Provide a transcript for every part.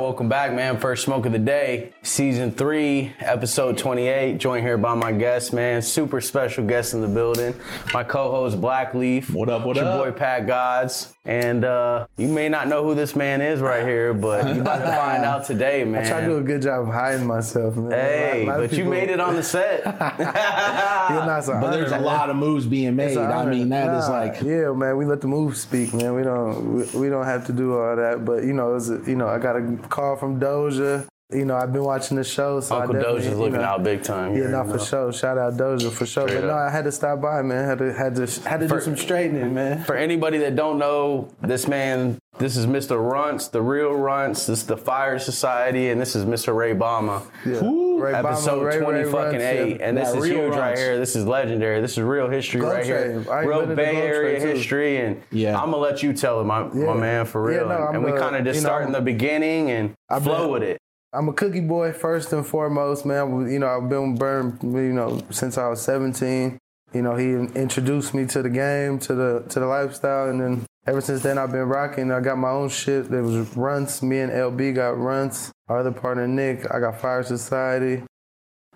Welcome back, man. First smoke of the day, season three, episode 28. Joined here by my guest, man. Super special guest in the building. My co host, Black Leaf. What up, what Your up? Your boy, Pat Gods. And uh, you may not know who this man is right here, but you about to find out today, man. I try to do a good job of hiding myself, man. Hey, lot- lot of but you made it on the set. Yeah, nah, it's an But there's a lot of moves being made. I mean, that is Nah, like yeah, man. We let the moves speak, man. We don't, we, we don't have to do all that. But you know, it was, a- you know, I got a call from Doja. You know, I've been watching the show, so Uncle I definitely, Doja's you looking know, out big time. Yeah, you not know. for sure. Shout out Doja for sure. Straight but no, up. I had to stop by, man. Had to had to had to do some straightening, man. For anybody that don't know, this man, this is Mr. Runts, the real Runts. This is the Fire Society, and this is Mr. Ray Bama. Yeah. Ooh. Ray Bama, Episode Ray, 20 Ray fucking Runs, 8. yeah. And this That is real huge right here. This is legendary. This is real history Glow right here. Train. I Real Bay Area Train, too. history. And Yeah. I'm going to let you tell it, my, my man, for Yeah, real. no, and I'm, we kind of just start in the beginning and I've flow with it. I'm a cookie boy first and foremost, man. You know, I've been burned, you know, since I was 17. You know, he introduced me to the game, to the to the lifestyle, and then ever since then I've been rocking. I got my own shit. There was Runts. Me and LB got Runts. Our other partner Nick, I got Fire Society.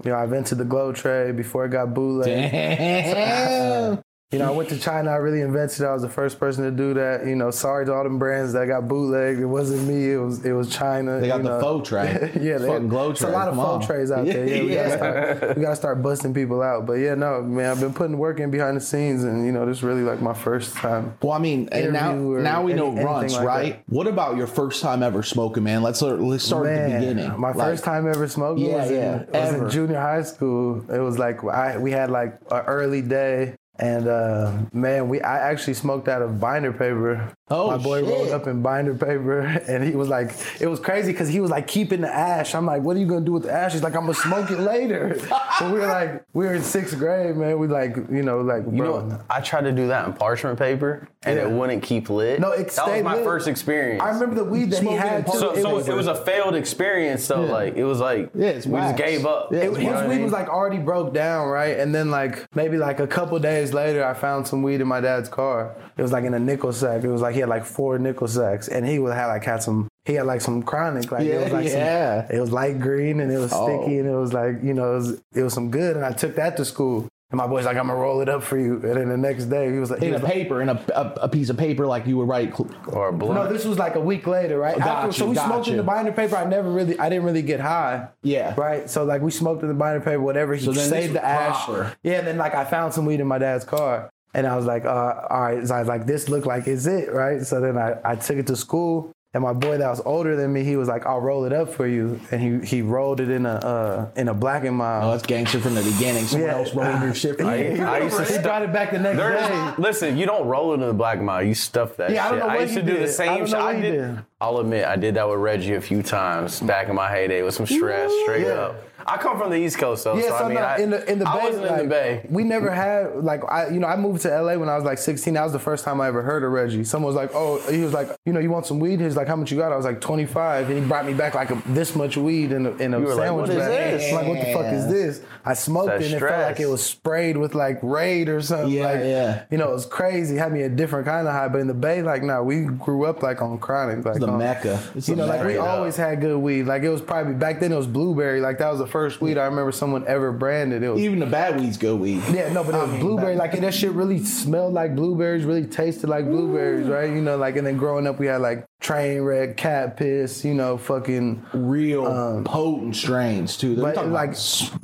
You know, I invented the glow tray before it got bootleg. damn. You know, I went to China. I really invented it. I was the first person to do that. You know, sorry to all them brands that got bootlegged. It wasn't me. It was it was China. They got the know. faux tray. yeah, they, fucking glow It's a lot of Come faux on. trays out there. Yeah, we, Yeah. Gotta start, we gotta start busting people out. But yeah, no, man, I've been putting work in behind the scenes, and you know, this is really like my first time. Well, I mean, and now now we know any- anything runs, like right? What about your first time ever smoking, man? Let's start, let's start at the beginning. My Like, first time ever smoking Yeah, was, yeah, in, was in junior high school. It was like I we had like an early day. And uh, man, we I actually smoked out of binder paper. Oh, my boy shit. rolled up in binder paper, and he was like, it was crazy because he was like keeping the ash. I'm like, what are you gonna do with the ash? He's like, I'm gonna smoke it later. but we were like, we were in sixth grade, man. We like, you know, like, You bro, know, I tried to do that in parchment paper, and it wouldn't keep lit. No, it That was my lit. first experience. I remember the weed that he had in too. par- So, it was it was a failed experience, though. Yeah. Like it was like Yeah, it's we just gave up. Yeah, It, it's You know his what I weed mean? was like already broke down, right? And then like maybe like a couple days later, I found some weed in my dad's car. It was like in a nickel sack. It was like he had like four nickel sacks, and he would have like had some. He had like some chronic, like it Yeah, was like yeah. some. It was light green and it was Oh. sticky and it was like you know it was it was some good. And I took that to school. And my boy's like, I'm gonna roll it up for you. And then the next day, he was like, he in a like- paper, in a, a, a piece of paper, like you would write. cl- or a blunt. no, this was like a week later, right? Got so you, we got smoked in the binder paper. I never really, I didn't really get high. Yeah. Right. So like we smoked in the binder paper, whatever. He So then this saved the ash. proper. Yeah. And then like I found some weed in my dad's car, and I was like, uh, all right. So I was like, this looked like is it, right? So then I, I took it to school. And my boy that was older than me, he was like, "I'll roll it up for you," and he he rolled it in a uh, in a black and Oh, that's gangster from the beginning. Someone else rolling your shit. For I- you. I used to he stuff- brought it back the next There day. listen, you don't roll it in the Black and Mild. You stuff that Yeah, I shit. don't know what used you to do did. the I same don't shit. what I did. did. I'll admit, I did that with Reggie a few times back in my heyday with some stress, straight Yeah. up. I come from the East Coast, though, Yeah, so so I mean, no, I, in the in the I bay, wasn't like, in the Bay. We never had like I you know I moved to LA when I was like 16. That was the first time I ever heard of Reggie. Someone was like, oh, he was like, you know, you want some weed? He was like, how much you got? I was like 25, and he brought me back like a, this much weed in a, in a You were like, sandwich what is bag. this? I'm like, what the fuck is this? I smoked it and it felt like it was sprayed with like Raid or something. Yeah, like, yeah. You know, it was crazy. Had me a different kind of high. But in the Bay, like, nah, we grew up like on chronic. Like The on- mecca. It's you the know, like we up. always had good weed. Like it was probably back then. It was blueberry. Like that was the first weed I remember someone ever branded. It was Even the bad weeds go weed. yeah, no, but it was blueberry. Like and that shit really smelled like blueberries. Really tasted like blueberries, right? You know, like and then growing up we had like train wreck, cat piss. You know, fucking. Real um, potent strains too. But talking like,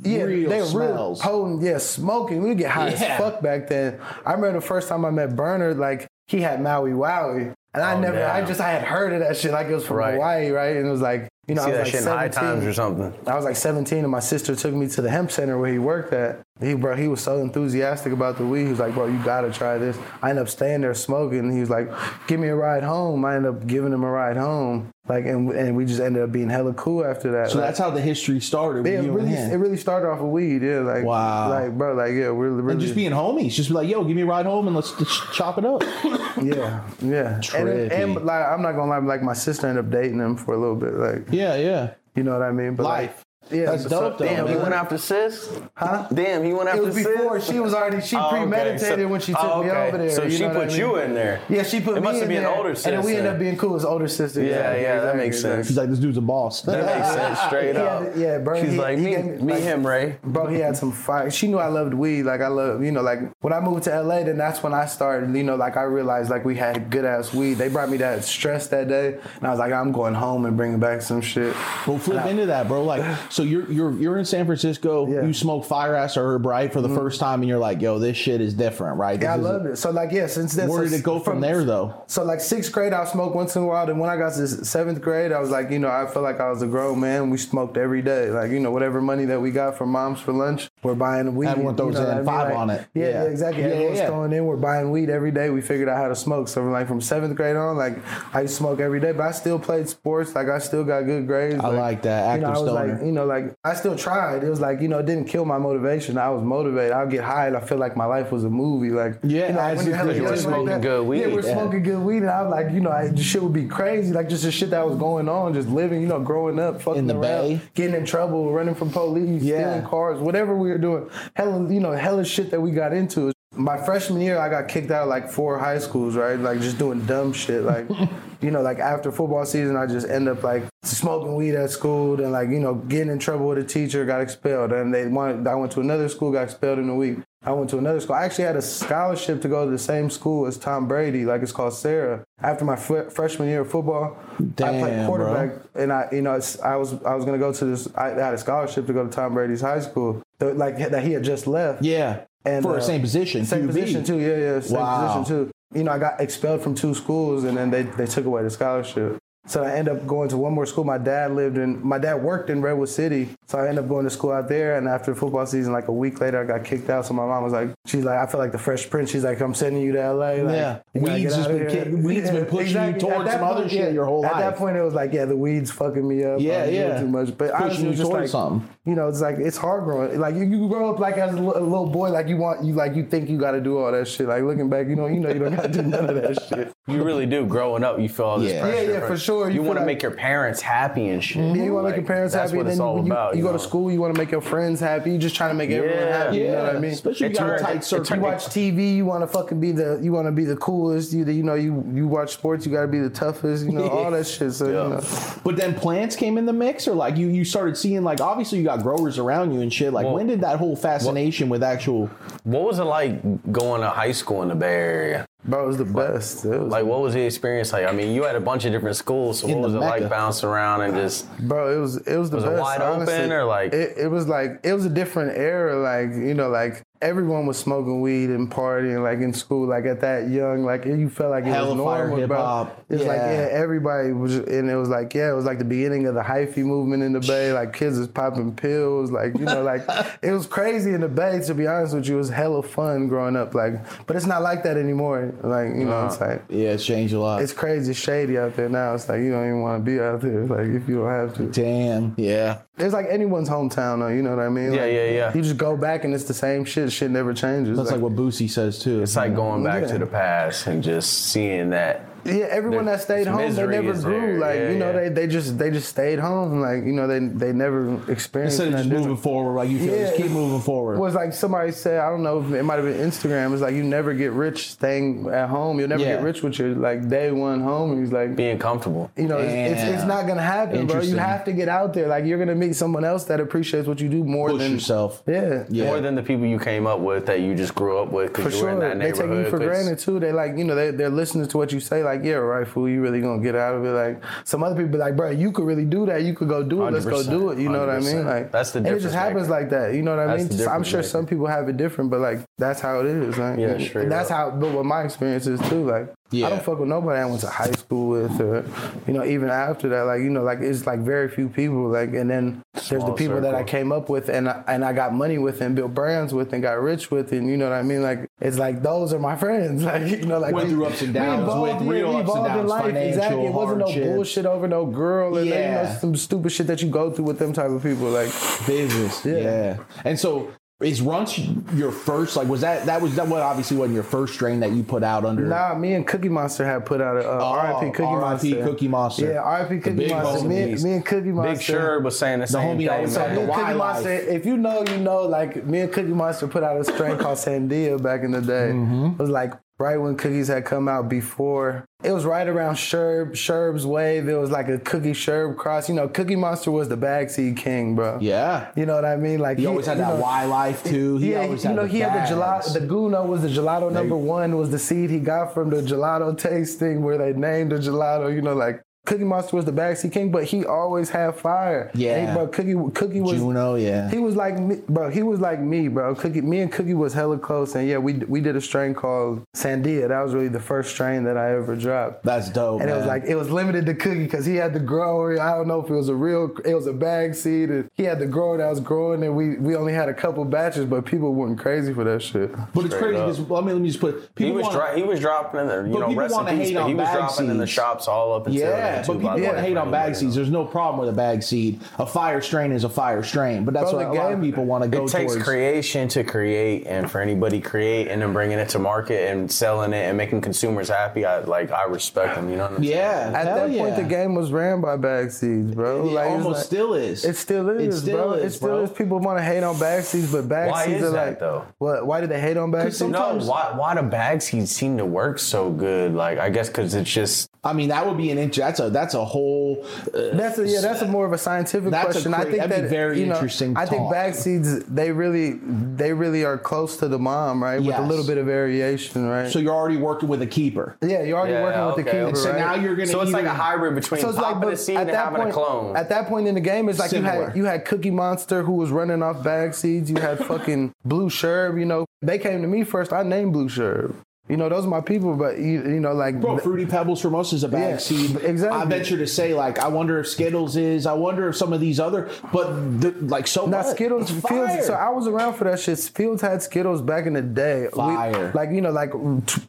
yeah, real they were real potent. Yeah, smoking. We would get high Yeah. as fuck back then. I remember the first time I met Berner. Like he had Maui Wowie, and I Oh, never. I just I had heard of that shit. Like it was from Right. Hawaii, right? And it was like you know See I was that like shit in high 17. times or something. I was like 17 and my sister took me to the hemp center where he worked at. He bro, he was so enthusiastic about the weed. He was like, bro, you gotta try this. I ended up staying there smoking. He was like, give me a ride home. I ended up giving him a ride home. Like and and we just ended up being hella cool after that. So Like, that's how the history started. yeah, it really, it really started off with weed. Yeah, like Wow. like bro, like yeah, we're really And just being homies, just be like, "Yo, give me a ride home and let's just chop it up." yeah, yeah. And, and like I'm not gonna lie, like my sister ended up dating him for a little bit. Like yeah, yeah. you know what I mean? But like, Life. Yeah, That's dope, though. Damn, he went after sis. Huh? Damn, he went after. It after was sis. before she was already she Oh, okay. premeditated So- when she took oh, me over there. So you she know put I you in there. Yeah, she put It me must have in been there, older and then we sister. ended up being cool as older sister. Yeah, exactly, yeah, that exactly, makes sense. She's like, this dude's a boss. That makes sense, straight up. had- yeah, bro, She's he- like, he me, gave me, me, like- him, Ray. Bro, he had some fire. She knew I loved weed. Like I love, you know, like when I moved to LA, then that's when I started. You know, like I realized like we had good ass weed. They brought me that stress that day, and I was like, I'm going home and bringing back some shit. Well, flip into that, bro. Like, so you're you're you're in San Francisco. Yeah. Mm-hmm. You smoke fire ass herb right for the first time, and you're like, yo, this shit is different, right? Yeah, I love loved it. So like, yeah, since then, Where so did it go from there, though? So like sixth grade, I smoked once in a while. Then when I got to seventh grade, I was like, you know, I felt like I was a grown man. We smoked every day. Like you know, whatever money that we got from moms for lunch, we're buying weed. Everyone throws you know in I mean? five Like, on it. Yeah, Yeah. exactly. Yeah, Everyone's yeah. throwing in. We're buying weed every day. We figured out how to smoke. So like from seventh grade on, like I used to smoke every day. But I still played sports. Like I still got good grades. I like that, You know, I was stoner. like, you know, like I still tried. It was like you know, it didn't kill my motivation. I was motivated. I'll get high and I feel like my life was a movie. Like Yeah, you know, as you you were young like smoking good weed. Yeah, we're smoking good weed, and I was like, you know, I, shit would be crazy. Like just the shit that was going on, just living, you know, growing up, fucking In the around, Bay. getting in trouble, running from police, stealing cars, whatever we doing. Hella, you know, hella shit that we got into. My freshman year, I got kicked out of like four high schools, right? Like just doing dumb shit. Like, you know, like after football season, I just end up like smoking weed at school and like, you know, getting in trouble with a teacher, got expelled. And they wanted, I went to another school, got expelled in a week. I went to another school. I actually had a scholarship to go to the same school as Tom Brady, like it's called Serra. After my fr- freshman year of football, I played quarterback, and I, you know, it's, I was I was gonna go to this. I had a scholarship to go to Tom Brady's high school, the- like that he had just left. yeah, And, for uh, the same position, Same QB. position too. Yeah, yeah. Same Wow. position too. You know, I got expelled from two schools, and then they they took away the scholarship. So I ended up going to one more school. My dad lived in, my dad worked in Redwood City. So I ended up going to school out there. And after football season, like a week later, I got kicked out. So my mom was like, she's like, I feel like the Fresh Prince. She's like, I'm sending you to LA. Like, Yeah. Weeds has been kick- weeds been pushing you towards some other shit yeah. your whole At life. At that point, it was like, yeah, the weeds fucking me up. Yeah, I'm yeah. Too much. But you was just like, something. you know, it's like it's hard growing. Like you, you grow up like as a little boy, like you want you like you think you got to do all that shit. Like looking back, you know, you know you don't got to do none of that shit. You really do. Growing up, you feel all this Yeah. pressure. Yeah, yeah, for sure. You, You want to feel make your parents happy and shit. Yeah, you want to make your parents that's happy, what and it's then all you, you, about. you go know? to school, you want to make your friends happy. You just trying to make everyone Yeah. happy. You know what I mean? Especially you got a tight it circle. You watch TV, you want to fucking be the, you want to be the coolest. You, you know, you you watch sports, you got to be the toughest. You know, all that shit. So Yeah. you know, But then plants came in the mix, or like you you started seeing like obviously you got growers around you and shit. Like Well- when did that whole fascination with actual What was it like going to high school in the Bay Area? Bro, it was the best. Was Like, what was the experience like? I mean, you had a bunch of different schools, so what was it Mecca. like bouncing around and just? Bro, it was it was the Was it best. wide open honestly. or, like- it, it was like it was a different era. Like you know, like everyone was smoking weed and partying like in school. Like at that young, like you felt like it Hella was fire normal, bro. hip-hop. It was like Yeah. yeah, everybody was, and it was like yeah, it was like the beginning of the hyphy movement in the Bay. Like kids was popping pills, like you know, like it was crazy in the Bay. To be honest with you, it was hella fun growing up. Like, but it's not like that anymore. Like you know, it's like yeah, it's changed a lot. it's crazy shady out there now. It's like you don't even want to be out there. Like if you don't have to. Damn, yeah. It's like anyone's hometown, though. You know what I mean? Yeah, Like, yeah, yeah. You just go back and it's the same shit. Shit never changes. That's like, what Boosie says too. It's like going back Yeah. to the past and just seeing that. Yeah, everyone that stayed home, they never grew. there. Like Yeah, you know, yeah. they they just they just stayed home. Like you know, they they never experienced. Instead of just nothing moving forward, like you feel, just keep moving forward. Was like somebody said, I don't know if it might have been Instagram. It's like you never get rich staying at home. You'll never Yeah. get rich with your like day one home. He's like, Being comfortable. you know, it's, it's, it's not gonna happen, bro. You have to get out there. Like you're gonna meet someone else that appreciates what you do more Push than yourself. Yeah, Yeah. More than the people you came up with that you just grew up with For because you were in sure, that they take you for 'cause- granted too. They like, you know, they they're listening to what you say. Like, yeah, right, fool. You really gonna get out of it? Like, some other people be like, bro, you could really do that. You could go do it. Let's go do it. You know what I mean? Like, That's the and it just happens maker. like that. You know what I mean? the I'm sure maker. some people have it different, but like, that's how it is. Like, Yeah, and, straight that's up. how but what my experience is too. Like, Yeah. I don't fuck with nobody I went to high school with, or you know, even after that. Like, you know, like it's like very few people. Like, and then there's the Small people that I came up with, and I, and I got money with, and built brands with, and got rich with, and you know what I mean? Like, it's like those are my friends. Like, you know, like Went we- through ups and downs evolved, with real ups and downs, life. financial Exactly. It wasn't no bullshit over no girl, and you Yeah. know, some stupid shit that you go through with them type of people. Like, business. Yeah. Yeah. And so Is Runts your first? Like, was that that was that what obviously wasn't your first strain that you put out under? Nah, me and Cookie Monster had put out a uh, Oh, R.I.P. Cookie R.I.P. Monster. Cookie Monster. Yeah, R.I.P. Cookie Monster. boss Me, of me and Cookie Monster. Big Sure was saying the same homie thing. So on me the and Y Cookie Monster, if you know, you know. Like me and Cookie Monster put out a strain called Sandia back in the day. Mm-hmm. It was like right when cookies had come out before. It was right around Sherb, Sherb's wave. It was like a Cookie Sherb cross. You know, Cookie Monster was the bag seed king, bro. yeah. You know what I mean? Like He always had that know, Y life too. He yeah, always you know, the he had the gelato. The Guno was the gelato number one. Was the seed he got from the gelato tasting where they named the gelato. You know, like Cookie Monster was the bag seed king, but he always had fire. Yeah. Hey, bro, Cookie Cookie was Juno, yeah. He was like me, bro. He was like me, bro. Cookie, me and Cookie was hella close, and yeah, we we did a strain called Sandia. That was really the first strain that I ever dropped. That's dope. And it was like it was limited to Cookie because he had the grower. I don't know if it was a real, it was a bag seed. He had the grower that was growing, and we we only had a couple batches, but people went crazy for that shit. but it's crazy up. because I mean, let me just put He people was wanna- dro- he was dropping in the you know people rest in wanna peace, hate but he was bag dropping in the shops all up until Yeah, then, but people by the want to hate on bag seeds. There's no problem with a bag seed. A fire strain is a fire strain, but that's Bro, what a lot of people want to go It takes towards. creation to create, and for anybody create and then bringing it to market and selling it and making consumers happy. I like I respect them. You know what I'm saying? yeah, At that yeah. point, the game was ran by bag seeds, bro. It Like, it's almost like- still is. It still is, It still bro. is, it still bro. is. People want to hate on bag seeds, but bag Why seeds is are that, like, though? what? Why do they hate on bag seeds? No, why why do bag seeds seem to work so good? Like I guess because it's just I mean, that would be an inch. That's a that's a whole. Uh, That's a, yeah, that's a more of a scientific That's a question. I think that'd be that very you know, interesting I think talk. bag seeds they really they really are close to the mom, right? With Yes. a little bit of variation, right? so you're already working with a keeper. yeah, you're already Yeah, working with the keeper, okay. So right? now you're gonna. so it's like a hybrid between So it's like, but a seed at and that having point, a clone. at that point in the game, it's like you had you had Cookie Monster who was running off bag seeds. You had fucking Blue Sherb. You know, they came to me first. I named Blue Sherb. You know, those are my people. But you, you know, like Bro, Fruity Pebbles for most is a bag Yeah, seed. exactly. I venture to say, like, I wonder if Skittles is. I wonder if some of these other, but the, like so Now what? Skittles, Fields. So I was around for that shit. Fields had Skittles back in the day. We- Fire. like you know, like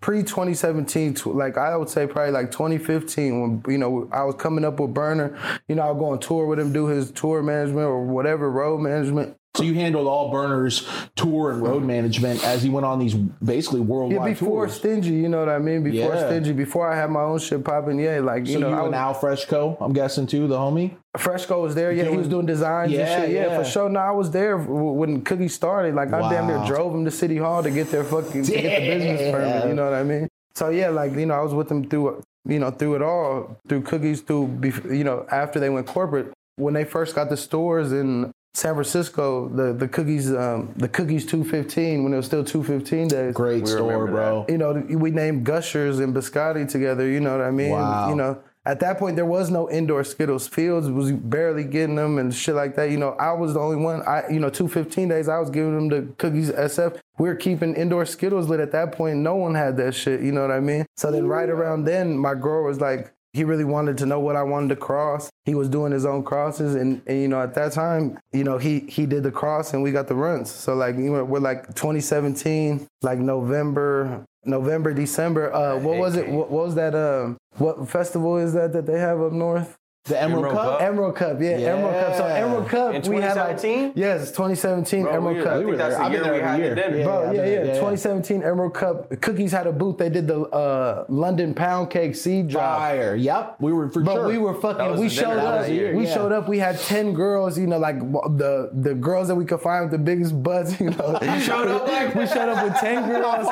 pre 2017. Like I would say probably like 2015 when you know I was coming up with Berner. You know, I would go on tour with him, do his tour management or whatever road management. So you handled all Berner's tour and road management as he went on these basically worldwide tour? Yeah, before tours. Stingy, you know what I mean? Before Yeah. Stingy, before I had my own shit popping, yeah, like you So know, you I and was, Al Freshco, I'm guessing too, the homie. Fresco was there. Yeah, he was doing designs Yeah, and shit. Yeah, yeah. for sure. No, I was there when Cookie started. Like I damn near Wow. drove him to City Hall to get their fucking to get the business permit. You know what I mean? So yeah, like you know, I was with them through you know through it all, through Cookies, through you know after they went corporate. When they first got the stores in San Francisco, the the Cookies um, the Cookies 215 when it was still 215 days. Great store, remember bro. You know, we named Gushers and Biscotti together. You know what I mean? Wow. You know, at that point there was no indoor Skittles. Fields was barely getting them and shit like that. You know, I was the only one. I, you know, two fifteen days I was giving them the cookies SF. We were keeping indoor Skittles lit at that point. No one had that shit. You know what I mean? So then right around then, my girl was like. He really wanted to know what I wanted to cross. He was doing his own crosses, and, and you know at that time, you know he he did the cross, and we got the runs. So like you know, we're like 2017, like November, November, December. Uh, what was it? What, what was that? Um, what festival is that that they have up north? The Emerald, Emerald Cup. Cup? Emerald Cup, yeah, Emerald Cup. So Emerald Cup, In we had like 2017? yes, it's 2017 Bro, Emerald we- Cup. I think were that's there. the I've been year there we every had year. the dinner. Yeah. Bro, yeah, yeah, yeah. 2017 Emerald Cup. Cookies had a booth. They did the uh, London Pound Cake Seed Drop. Fire. Yep. We were for But sure. we were That fucking. was We the dinner showed that up. year. We Yeah. showed up. We had ten girls. You know, like the the girls that we could find with the biggest butts. You know, you showed up like we showed up with ten girls.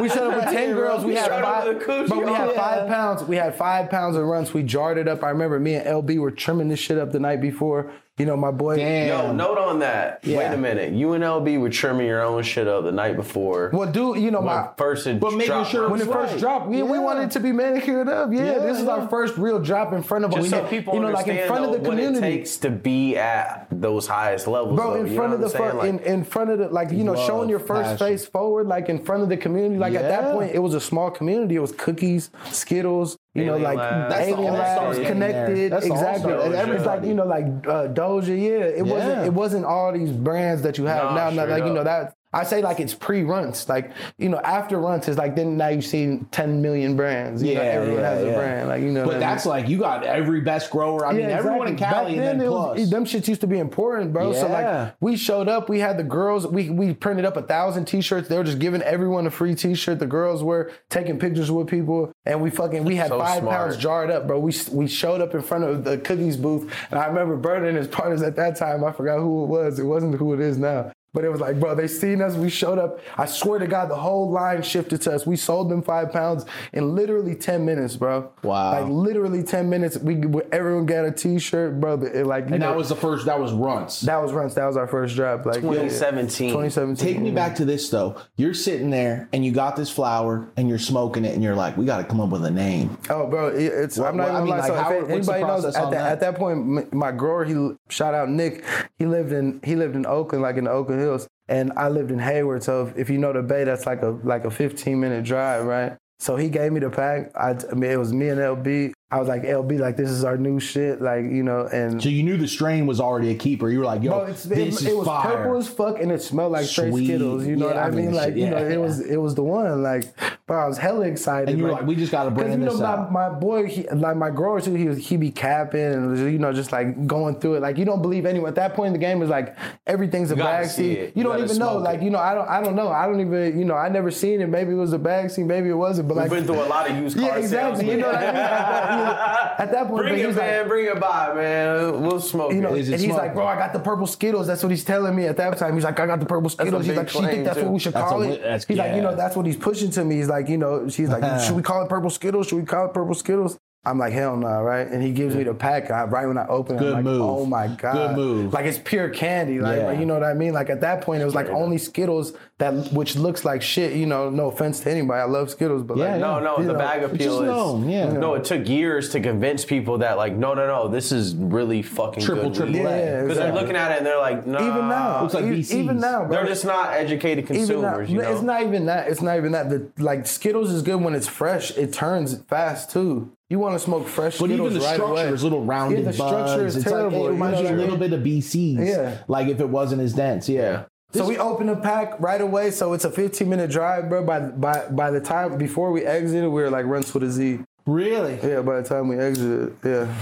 we showed up with ten girls. We had five. with a coochie. But we had five pounds. We had five pounds of runs. We jarred it up. I remember me and LB were trimming this shit up the night before. You know, my boy. Damn. Yo, note on that. Wait a minute. You and LB were trimming your own shit up the night before. Well, dude, you know my first it But making sure when it That's first dropped, we, we wanted it to be manicured up. Yeah, Yeah, this is yeah. our first real drop in front of Just so had- people you know, like understand in front of the though, what community. it takes to be at those highest levels. Bro, though, in front of the what I'm front, in, in front of the like you know Love, showing your first passion. face forward, like in front of the community. Like at that point, it was a small community. It was cookies, Skittles, you know, like Labs. That's Alien Labs, connected. That's exactly. And game. Like you know, like uh, Doja. Yeah, it Yeah. wasn't. It wasn't all these brands that you have Nah, now. Not straight like you know that I say like it's pre-runts. Like, you know, after runts, it's like then now you've seen 10 million brands. You know, Yeah, everyone yeah, has yeah. a brand. Like, you know, But what I that's mean? like you got every best grower. I mean, Yeah, everyone in. Cali Back and then it was- plus. them shits used to be important, bro. So like we showed up, we had the girls, we we printed up a thousand t-shirts. They were just giving everyone a free t-shirt. The girls were taking pictures with people, and we fucking we had So five smart. pounds jarred up, bro. We we showed up in front of the cookies booth, and I remember Berner and his partners at that time. I forgot who it was. It wasn't who it is now. But it was like, bro, they seen us. We showed up. I swear to God, the whole line shifted to us. We sold them five pounds in literally ten minutes, bro. Wow. Like literally ten minutes. We everyone got a T-shirt, bro. It, like and know, that was the first. That was runts. that was runs. That was our first drop. Like 2017. 2017. Take me back to this though. You're sitting there and you got this flower and you're smoking it and you're like, we got to come up with a name. Oh, bro, it's. What- I'm not what- I even mean, gonna like, So how- if what's anybody knows, at on that, that? at that point, my grower, he shout out Nick. He lived in he lived in Oakland, like in the Hills, and I lived in Hayward. So if, if you know the Bay, that's like a like a 15 minute drive, right? So he gave me the pack. I, I mean, it was me and LB. I was like, LB, like this is our new shit, like you know, and. So you knew the strain was already a keeper. You were like, yo, Bro, it's, this it, is it was fire. purple as fuck, and it smelled like straight Sweet. Skittles. You know Yeah, what I I mean, mean? Like shit, you know, yeah. it was it was the one. Like, bro, I was hella excited. And you were like, we just gotta 'cause, brand you know, this my, out. my boy, he, like my grower too, he was he be capping and you know just like going through it. Like you don't believe anyone at that point in the game is like everything's a gotta bag see seed. it. You You don't even know. smoke Like you know, I don't I don't know. I don't even you know I never seen it. Maybe it was a bag seed. Maybe it wasn't. But We've like been through a lot of used car yeah, exactly. sales. You know what I mean? At that, you know, at that point, Bring it, man. like, bring it by, man. We'll smoke you know, it and he's smoking? like, bro, I got the purple Skittles. That's what he's telling me at that time. He's like, I got the purple Skittles. He's like, she think that's too. what we should That's call a it. wi- that's- he's like, you know, that's what he's pushing to me. He's like, you know, she's like, should we call it purple Skittles? Should we call it purple Skittles? I'm like, hell no, right? And he gives me the pack. I, right when I open it, Good I'm like, oh move. oh my God. Good move. Like, it's pure candy. Like, Yeah. you know what I mean? Like, at that point, it was like only Skittles that, which looks like shit. You know, no offense to anybody. I love Skittles, but Yeah, like, No, no, the know, bag just appeal is. known, yeah. No, it took years to convince people that, like, no, no, no, this is really fucking Triple, good. triple weed. A. Yeah, Because they're looking at it and they're like, no. Even now, Looks like e- VCs. even now, bro. They're just not educated even consumers, now, you know? it's not even that. It's not even that. The like Skittles is good when it's fresh. It turns fast too. You want to smoke fresh But Skittles even the right structure away. is little rounded Yeah, the structure buds. is it's terrible. like it reminds you you know a little bit of BCs. Yeah. Like if it wasn't as dense. Yeah. So we open the pack right away. So it's a 15 minute drive, bro. By by by the time before we exited, we were like runs with a Z. Really? Yeah, by the time we exited, yeah.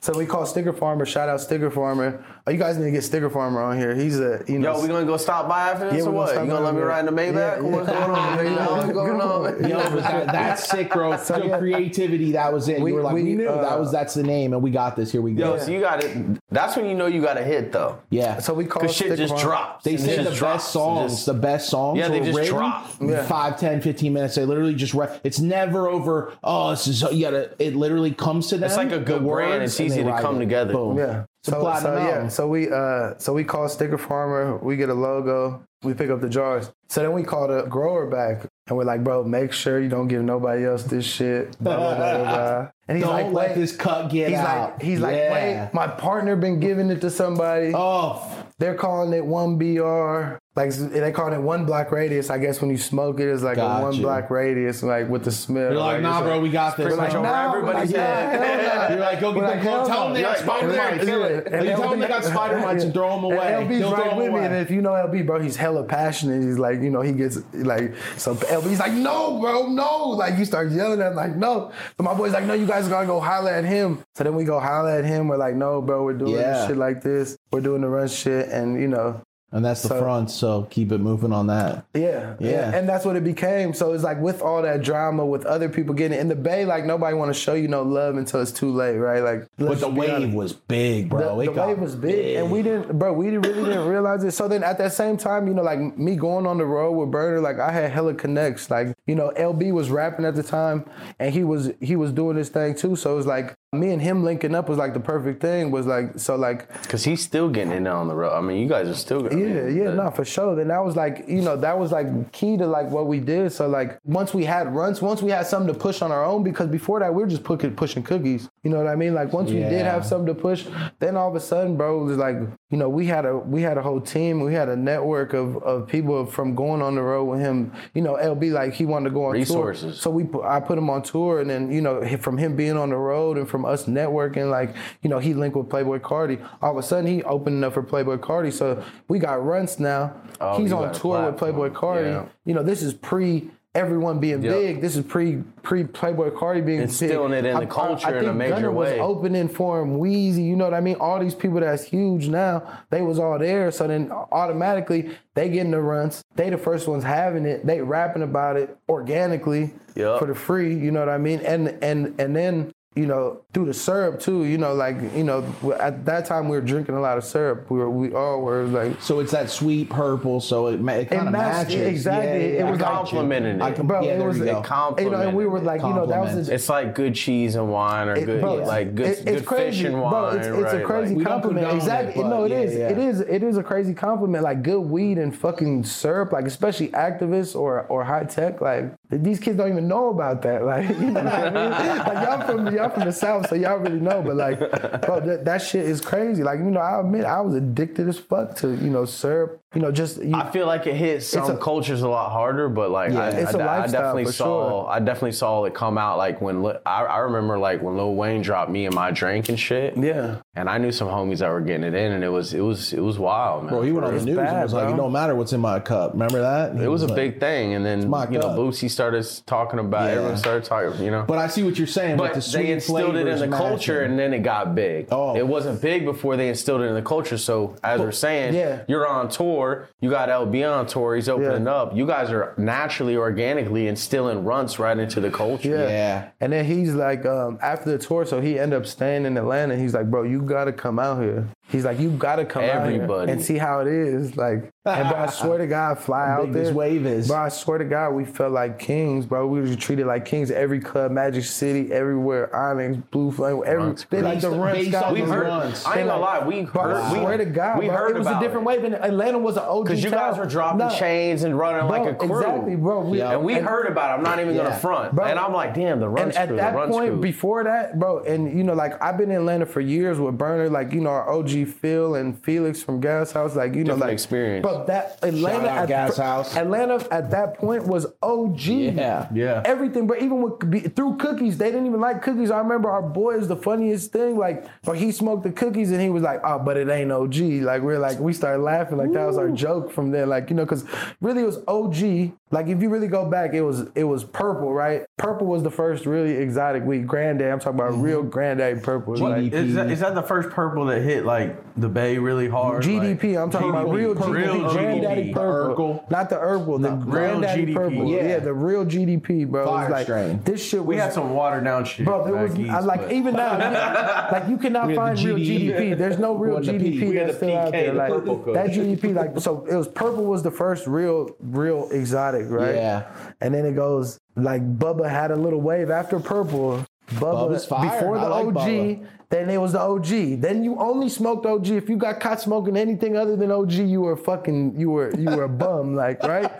So we call Sticker Farmer. Shout out Sticker Farmer. Oh, you guys need to get Sticker Farmer on here. He's a you know. Yo, we gonna go stop by after this Yeah, or we gonna what? stop You gonna let me ride in the Maybach? Yeah, What's going on? Maybach? What's going on? Yo, but that, that's sick, bro. Your yeah. creativity, that was it. We- you were like, we, we, knew uh, that was that's the name, and we got this. Here we go. Yo, so you got it. That's when you know you got a hit though. yeah. so we call Cause shit Sticker just Farmer. drops. They and say the just drops best songs, just- the best songs. Yeah, they were just written drop. Yeah. Five, 10, 15 minutes. They literally just, re- it's never over, oh, this is, you gotta, it literally comes to them. It's like a good brand. It's easy to come together. Boom. Yeah. So, so yeah, so we uh so we call Sticker Farmer, we get a logo, we pick up the jars. So then we call the grower back and we're like, bro, make sure you don't give nobody else this shit. Blah, blah, blah. And he's Don't like, let this cut get he's out. like, he's like, Yeah. wait, my partner been giving it to somebody. Oh, They're calling it one BR. Like they call it one block radius. I guess when you smoke it, it's like a one you. block radius, like with the smell. you're like, nah, it's bro, we got this. pretty much Like, over nah, everybody's we're like, head. nah. You're like, go get the like, go hell tell them they got spider mites. kill it. Like, you tell them they got spider mites and throw them away. And LB's He'll throw right 'em with me, and if you know LB, bro, he's hella passionate. He's like, you know, he gets like, so LB's like, no, bro, no. Like, you start yelling at him, like, no. But my boy's like, no, you guys gotta go holler at him. So then we go holler at him. We're like, no, bro, we're doing Yeah. shit like this. We're doing the run shit, and you know, And that's the So- front, so keep it moving on that. yeah, Yeah. And that's what it became. So it's like with all that drama, with other people getting in the bay, like nobody want to show you no love until it's too late, right? Like, But the be honest. wave was big, bro. The, the wave was big, and we didn't, bro. We really didn't realize it. So then, at that same time, you know, like me going on the road with Berner, like I had hella connects. Like you know, LB was rapping at the time, and he was he was doing this thing too. So it was like me and him linking up was like the perfect thing. Was like so like Cause he's still getting in there on the road. I mean, you guys are still gonna. yeah, yeah, no, for sure. Then that was like, you know, that was like key to like what we did. So like once we had runs, once we had something to push on our own, because before that we were just pushing pushing cookies. You know what I mean? Like once we did have something to push, then all of a sudden, bro, it was like you know we had a we had a whole team, we had a network of of people from going on the road with him. You know, LB like he wanted to go on Resources. tour, so we put, I put him on tour, and then you know from him being on the road and from us networking, like you know he linked with Playboi Carti. All of a sudden he opened up for Playboi Carti, so we got Runts now. Oh, He's on tour with Playboy. Cardi. Yeah. You know this is pre. Everyone being Yep. big. This is pre pre Playboi Carti being Instilling big. it in the I- I- culture in a major Gunna way. Was opening for him, Wheezy. You know what I mean? All these people that's huge now, they was all there. So then automatically they getting the runs. They the first ones having it. They rapping about it organically Yup. for the free. You know what I mean? And and and then you know through the syrup too. You know like you know at that time we were drinking a lot of syrup. We were we all were like. So it's that sweet purple. So it, ma- it kind of matched- matches. exactly. It I was got like- you. Complimented I it. com- Bro, yeah, it there was you a- go. Compliment. You know, and we were like, you know, that was Compliment. a, It's like good cheese and wine, or It- good, bro, like good, it- good fish and wine. Bro, it's, it's right? a crazy Like, We don't compliment. condone Exactly. it, no, but it is. yeah, It yeah. is. It is a crazy compliment. Like good weed and fucking syrup. Like especially Actavis or or Hi-Tech. Like these kids don't even know about that. Like you know what I mean? Like y'all from y'all from the south, so y'all really know. But like, bro, that, that shit is crazy. Like you know, I admit I was addicted as fuck to you know syrup. You know, just you, I feel like it hits some a- cultures a lot harder, but like I, It's I- a I definitely for saw, sure. I definitely saw it come out like when I, I remember like when Lil Wayne dropped me and my drink and shit. Yeah. and I knew some homies that were getting it in, and it was it was it was wild, man. Bro, he went on the It's news and bad, was like, bro. "It don't matter what's in my cup." Remember that? And it was a like- big thing, and then my you know cup. Boosie started talking about. it. Yeah. Everyone started talking, you know. But I see what you're saying. But with the sweet they instilled it in flavors the culture, and then it got big. Oh. It wasn't big before they instilled it in the culture. So as we're saying, yeah. you're on tour. You got LB on tour. He's opening Yeah. up. You guys are naturally, organically instilling runts right into the culture. Yeah. Yeah. And then he's like, um, after the tour, so he ended up staying in Atlanta. He's like, bro, you gotta come out here. He's like, you gotta come out Everybody. here and see how it is. Like, and bro, I swear to God, fly out big there. this wave is. Bro, I swear to God, we felt like kings, bro. We were treated like kings. Every club, Magic City, everywhere, Onyx, Blue Flame, every Runs they like the run based We heard. runs. I ain't gonna lie. We Bro, heard. I we, swear to God, we bro, heard it was about a different it. wave. And Atlanta was an OG Because you guys were dropping No. chains and running like a crew. exactly, bro. We- and we and- heard about it. I'm not even Yeah. gonna front. Bro. and I'm like, damn, the run and at that point, crew. before that, bro, and you know, like I've been in Atlanta for years with Berner, like you know, our OG Phil and Felix from Gas House, like you know, Different like experience. But that Atlanta, Shout out at, Gas House. Atlanta at that point was OG. Yeah. Yeah. Everything, but even with be- through cookies, they didn't even like cookies. I remember our boy is the funniest thing. Like, but he smoked the cookies and he was like, "Oh, but it ain't OG." Like we're like we started laughing, like that was our joke from there. Like you know, because really it was OG. Like if you really go back, it was it was purple, right? Purple was the first really exotic weed. Granddad, I'm talking about real granddaddy purple. Like, GDP. Is that, is that the first purple that hit like the Bay really hard? GDP, I'm talking about real GDP, GDP, real granddaddy GDP. purple, Urkel. not the herbal, the granddaddy GDP. purple. Yeah. Yeah. the real GDP, bro. It was Fire like strain. this shit was We had some watered down shit. Bro, there back was east, I, like but- even now, like you cannot find real GDP. GDP. There's no real We had the P. GDP that's still out there. Like that GDP, like so it was purple was the first real, real exotic, right? Yeah. And then it goes like Bubba had a little wave after purple. Bubba before the like OG, Bubba. then it was the OG. Then you only smoked OG. If you got caught smoking anything other than OG, you were fucking you were you were a bum, like right?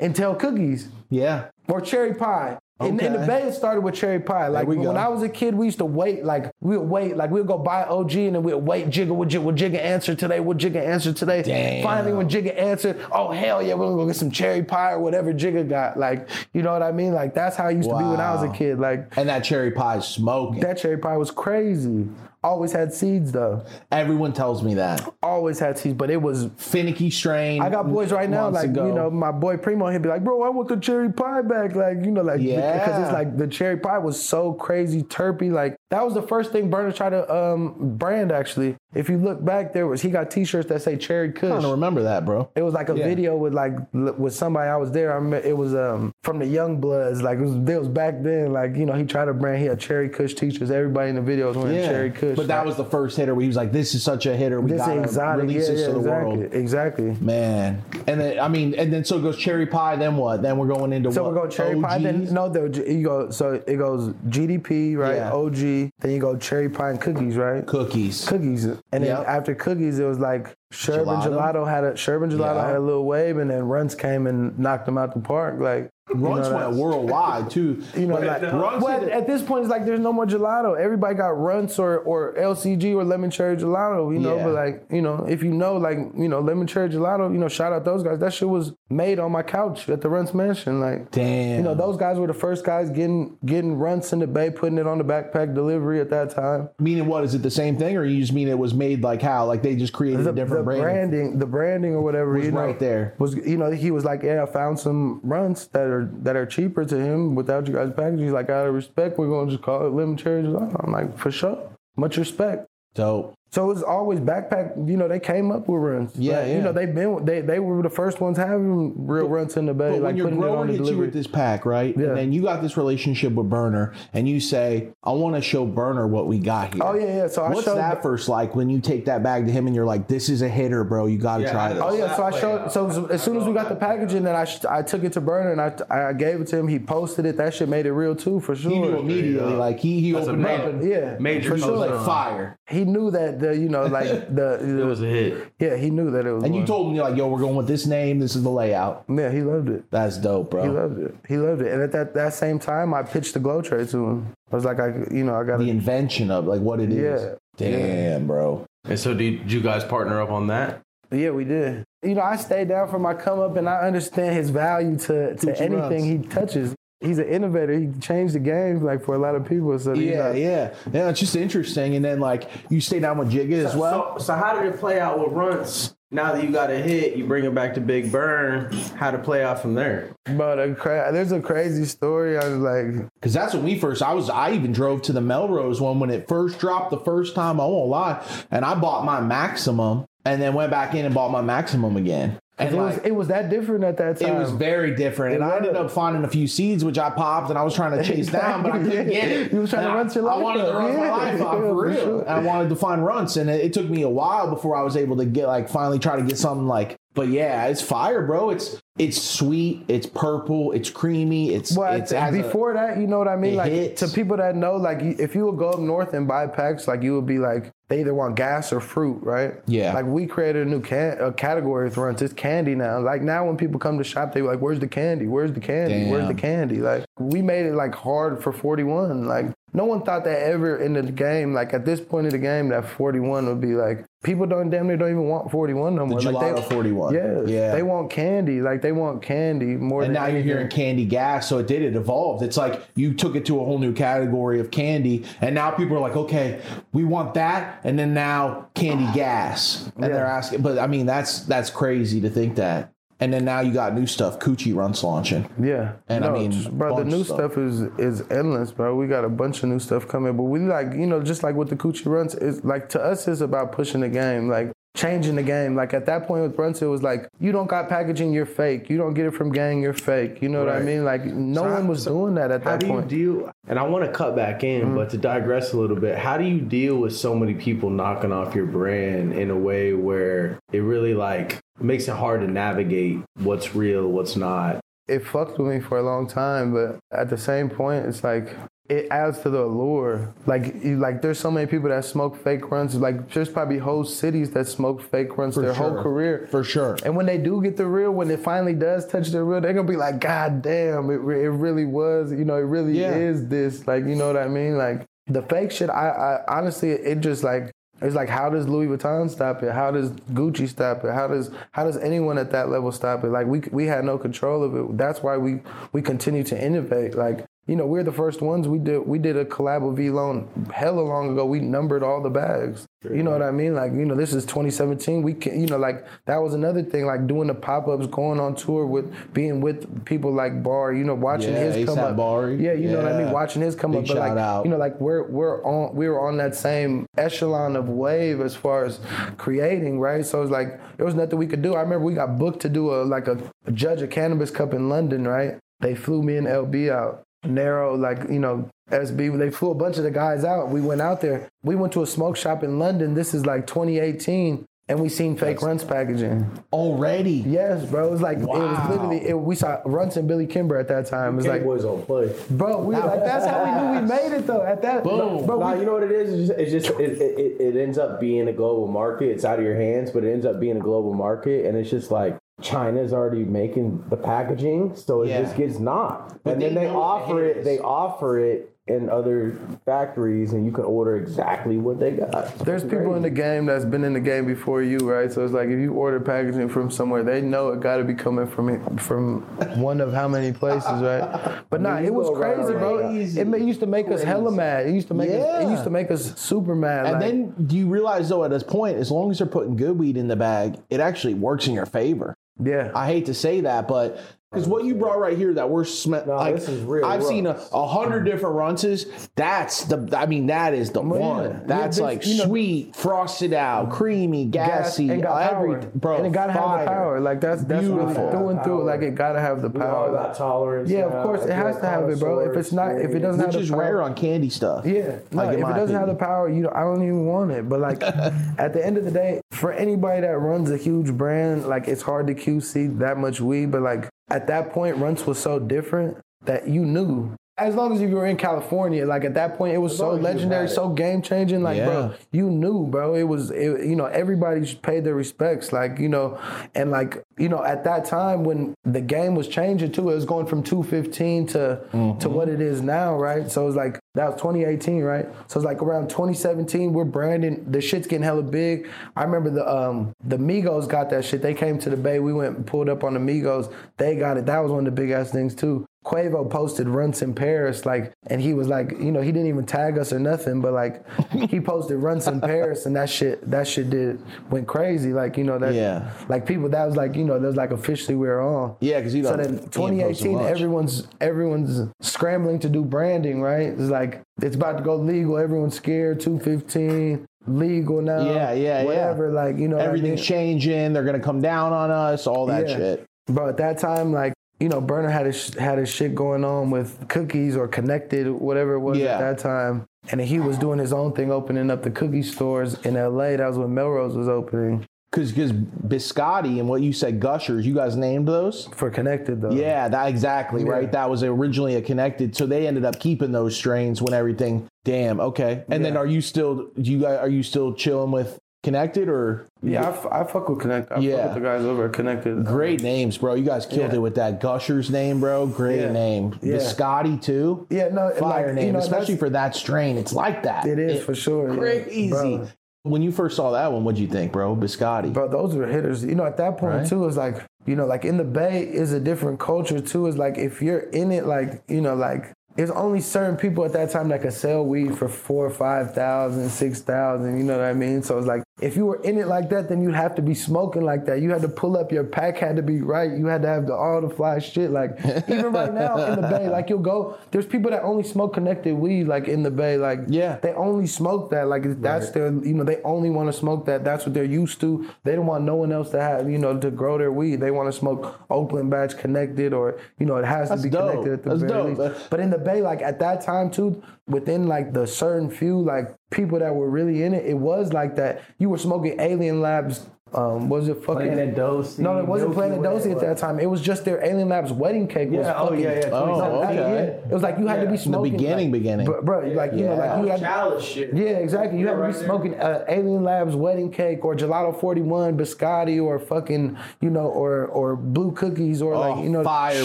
Until cookies Yeah. or cherry pie. In, in the Okay. Started with cherry pie. Like when go. I was a kid, we used to wait. Like we would wait. Like we'd go buy OG and then we'd wait. Jigga would Jigga, would Jigga answer today? Would Jigga answer today? Damn. Finally, when Jigga answered, oh hell yeah, we're gonna go get some cherry pie or whatever Jigga got. Like you know what I mean? Like that's how it used to be when I was a kid. Like And that cherry pie is smoking. that cherry pie was crazy. Always had seeds though. Everyone tells me that. Always had seeds, but it was Finicky strain. I got boys right now, like ago. you know, my boy Primo, he'd be like, "Bro, I want the cherry pie back," like you know, like Yeah. because it's like the cherry pie was so crazy terpy. Like that was the first thing Berner tried to um brand. Actually, if you look back, there was he got T-shirts that say Cherry Kush. I don't remember that, bro. It was like a Yeah. video with like with somebody I was there. I remember it was um from the Young Bloods. Like it was, it was back then. Like you know, he tried to brand. He had Cherry Kush T-shirts. Everybody in the video was wearing Yeah. Cherry Kush. But that was the first hitter where he was like, "This is such a hitter. We this gotta exotic. release Yeah, this yeah, to the exactly, world." exactly. Man, and then I mean, and then so it goes cherry pie. Then what? Then we're going into So what? we go cherry pie. Then no, there you go. So it goes GDP, right? Yeah. OG. Then you go cherry pie and cookies, right? cookies. Cookies, and then Yep. after cookies, it was like Sherbin Gelato? Gelato had a Sherbin Gelato Yeah. had a little wave, and then Runs came and knocked him out the park. Like you know, went worldwide too. You know, But like, Runs well, at, at this point, it's like there's no more gelato. Everybody got runts or, or LCG or lemon cherry gelato, you know. Yeah. But like, you know, if you know, like, you know, lemon cherry gelato, you know, shout out those guys. That shit was made on my couch at the Runts Mansion. Like, Damn. you know, those guys were the first guys getting getting runts in the bay, putting it on the backpack delivery at that time. Meaning what? Is it the same thing, or you just mean it was made like how? Like they just created The, a different the brand? branding, the branding or whatever, Was you know, right there. Was you know he was like, yeah, I found some runs that are that are cheaper to him without you guys packaging. He's like, out of respect, we're gonna just call it lemon cherry. I'm like, for sure, much respect. Dope. So it's always backpack. You know, they came up with runs. Yeah, Like, yeah. You know, they've been they they were the first ones having real runs in the bay, But like when you're putting it on growing the into delivery. with this pack, right? Yeah. And then you got this relationship with Berner, and you say, "I want to show Berner what we got here." Oh yeah, yeah. So I What's showed that first like when you take that bag to him and you're like, "This is a hitter, bro. You got to Yeah, try this." Oh yeah, so I showed. play So as- as soon as we got the packaging, then I sh- I took it to Berner and I I gave it to him. He posted it. That shit made it real too, for sure. He knew immediately, go. like he he That's opened up and Yeah, Major for he sure. like fire. he knew that the you know like the, It was a hit. yeah he knew that it was And you told him you're like, "Yo, we're going with this name. This is the layout." yeah he loved it That's dope, bro. he loved it he loved it and at that that same time I pitched the glow tray to him I was like I you know I got the invention of like what it is. Yeah. Damn, bro. And so, did, did you guys partner up on that? yeah we did you know I stayed down for my come up and I understand his value to to Gucci anything he touches he's an innovator he changed the game like for a lot of people so Yeah, know, yeah, yeah. It's just interesting. And then like you stay down with Jigga as well. So, so how did it play out with Runts? Now that you got a hit, you bring it back to Big Burn. How to play out from there? but a cra- there's a crazy story I was like Because that's when we first. I was. I even drove to the Melrose one when it first dropped the first time. I won't lie, and I bought my Maximum, and then went back in and bought my Maximum again. And it was it was that different at that time it was very different, and It I ended up finding a few seeds which I popped, and I was trying to chase down, but I couldn't get it. You was trying to And run I- your I life wanted to run my life out yeah, for for real. sure. I wanted to find runts, and it, it took me a while before I was able to get like finally try to get something like. But yeah, it's fire, bro. It's it's sweet, it's purple, it's creamy, it's Well, it's has a- before that, you know what I mean. Like hits. to people that know, like if you would go up north and buy packs, like you would be like they either want gas or fruit, right? Yeah. Like we created a new can- a category with runs. It's candy now. Like now, when people come to shop, they like, "Where's the candy? Where's the candy? Where's the candy?" Like we made it like hard for 41. Like no one thought that ever in the game. Like at this point of the game, that 41 would be like people don't damn near don't even want 41 no more. like gelato 41. Yes. Yeah. They want candy. Like they want candy more And than now you're hearing candy gas, so it did. It evolved. It's like you took it to a whole new category of candy, and now people are like, okay, we want that, and then now candy gas, and Yeah. they're asking. But I mean, that's that's crazy to think that. And then now you got new stuff. Coochie runs launching. Yeah, And I mean, bro, the new stuff. stuff is is endless, bro. We got a bunch of new stuff coming, but we like you know just like with the Coochie runs, it's like to us it's about pushing the game, like changing the game. Like at that point with runs, it was like you don't got packaging, you're fake. You don't get it from gang, you're fake. You know what I mean? Like no So how- one was so doing that at How that do you point. deal? And I want to cut back in, mm-hmm. but to digress a little bit, how do you deal with so many people knocking off your brand in a way where it really like makes it hard to navigate what's real, what's not? it fucked with me for a long time, but at the same point, it's like it adds to the allure. Like, you, like there's so many people that smoke fake runs. Like, there's probably whole cities that smoke fake runs their whole career. For sure. And when they do get the real, when it finally does touch the real, they're gonna be like, God damn, it, re- it really was. You know, it really Yeah. is this. Like, you know what I mean? Like the fake shit. I, I honestly, it just like. It's like how does Louis Vuitton stop it? How does Gucci stop it? How does how does anyone at that level stop it? Like we we had no control of it. That's why we we continue to innovate. Like you know we're the first ones. We did we did a collab with VLONE hella long ago. We numbered all the bags. You know what I mean? Like you know this is 2017. We can you know like that was another thing. Like doing the pop ups, going on tour with being with people like Bar. You know watching Yeah, his come up. Bari. Yeah, you know what I mean. Watching his come Big up, but like out. you know like we're we're on we were on that same echelon of wave as far as creating right so it's like there was nothing we could do i remember we got booked to do a like a, a judge a cannabis cup in london right they flew me and lb out narrow like you know sb they flew a bunch of the guys out we went out there we went to a smoke shop in london this is like 2018 and we seen fake runs packaging. Already. Yes, bro. It was like it was literally. It, we saw Runts and Billy Kimber at that time. It was like, boys don't play. bro, we like that's how we knew we made it though. At that, Boom. bro. Nah, we- you know what it is? It's just, it's just it, it, it ends up being a global market. It's out of your hands, but it ends up being a global market, and it's just like China's already making the packaging, so it Yeah. just gets knocked. But and they then they offer it it. They offer it in other factories, and you can order exactly what they got. There's people in the game that's been in the game before you, right? So it's like if you order packaging from somewhere, they know it got to be coming from from one of how many places, right? But nah, it was go right crazy, bro. Crazy. It used to make us hella mad. It used to make us. It used to make us super mad. And like- then do you realize though at this point, as long as they're putting good weed in the bag, it actually works in your favor. Yeah, I hate to say that, but because what you brought right here, that we're sm- like, this is real I've seen a, a hundred different runces. That's the, I mean, that is the one. That's this- like you know- sweet, frosted out, creamy, gassy, and got every power. bro, and it gotta have the power. Like that's that's Beautiful. really through and through. Like it gotta have the We all power. got tolerance. Yeah, now. of course, it has to have it, bro. If it's not- if it doesn't have which the is power- rare on candy stuff. Yeah, no, Like, if it doesn't have the power, you know, I don't even want it. But like at the end of the day, for anybody that runs a huge brand, like it's hard to QC that much weed. But like at that point, Runts was so different that you knew. As long as you were in California, like at that point, it was so as you legendary, so game changing. Like, Yeah. bro, you knew, bro. It was, it, you know, everybody paid their respects. Like, you know, and like, you know, at that time when the game was changing too, it was going from 215 to to what it is now, right? So it was like that was 2018, right? So it's like around 2017, we're branding. The shit's getting hella big. I remember the um the Migos got that shit. They came to the Bay. We went and pulled up on the Migos. They got it. That was one of the big ass things too. Quavo posted runts in Paris, like, and he was like, you know, he didn't even tag us or nothing, but like, he posted runts in Paris, and that shit, that shit did went crazy, like, you know, that, Yeah. like people, that was like, you know, that was like officially we were on. yeah, because you So don't- then you ain't posting 2018, everyone's everyone's scrambling to do branding, right? It's like it's about to go legal. Everyone's scared. 215 legal now. Yeah, yeah, yeah. whatever. Like you know, what I Everything's mean? changing. They're gonna come down on us. All that Yeah. shit. But at that time, like, you know, Berner had his, had his shit going on with cookies or connected, whatever it was Yeah. at that time. And he was doing his own thing, opening up the cookie stores in LA. That was when Melrose was opening Because because biscotti and what you said gushers, you guys named those. for connected, though. Yeah, that exactly right. That was originally a connected, so they ended up keeping those strains when everything. Damn. Okay. And then are you still? Do you guys are you still chilling with connected or? Yeah, I, f- I fuck with Connect. I Yeah. fuck with the guys over at Connected. Great names, bro. You guys killed Yeah. it with that Gushers name, bro. Great Yeah. name. Yeah. Biscotti too. Yeah, no, Fire like, name, you know, especially for that strain. It's like that. It is for sure. yeah. Crazy. Bro. When you first saw that one, what'd you think, bro? Biscotti. But those were hitters. You know, at that point Right. too, it's like, you know, like in the Bay is a different culture too. It's like if you're in it, like, you know, like there's only certain people at that time that could sell weed for four, five thousand, six thousand, you know what I mean? So it's like if you were in it like that, then you'd have to be smoking like that. You had to pull up your pack had to be right. You had to have the all the fly shit. Like even right now in the Bay, like you'll go, there's people that only smoke connected weed, like in the Bay. Like Yeah. they only smoke that. Like that's their, you know, they only want to smoke that. That's what they're used to. They don't want no one else to have, you know, to grow their weed. They want to smoke Oakland batch connected, or you know, it has That's to be dope. connected at the That's very dope. least. But in the Bay, like at that time too, within like the certain few like people that were really in it, it was like that. You were smoking Alien Labs. Um, was it fucking Planet Dosey, No, it wasn't Milky Planet Way, Dosey at that time. It was just their Alien Labs wedding cake. Was oh, fucking, yeah, yeah, Oh, Like, okay. yeah. It was like you had to be smoking the beginning, like, beginning. Bro, bro, like you know, like you had chalice shit. yeah, exactly. You Yeah, have to right be smoking uh, Alien Labs wedding cake or Gelato 41 biscotti or fucking, you know, or or blue cookies or Oh, like, you know, fire blue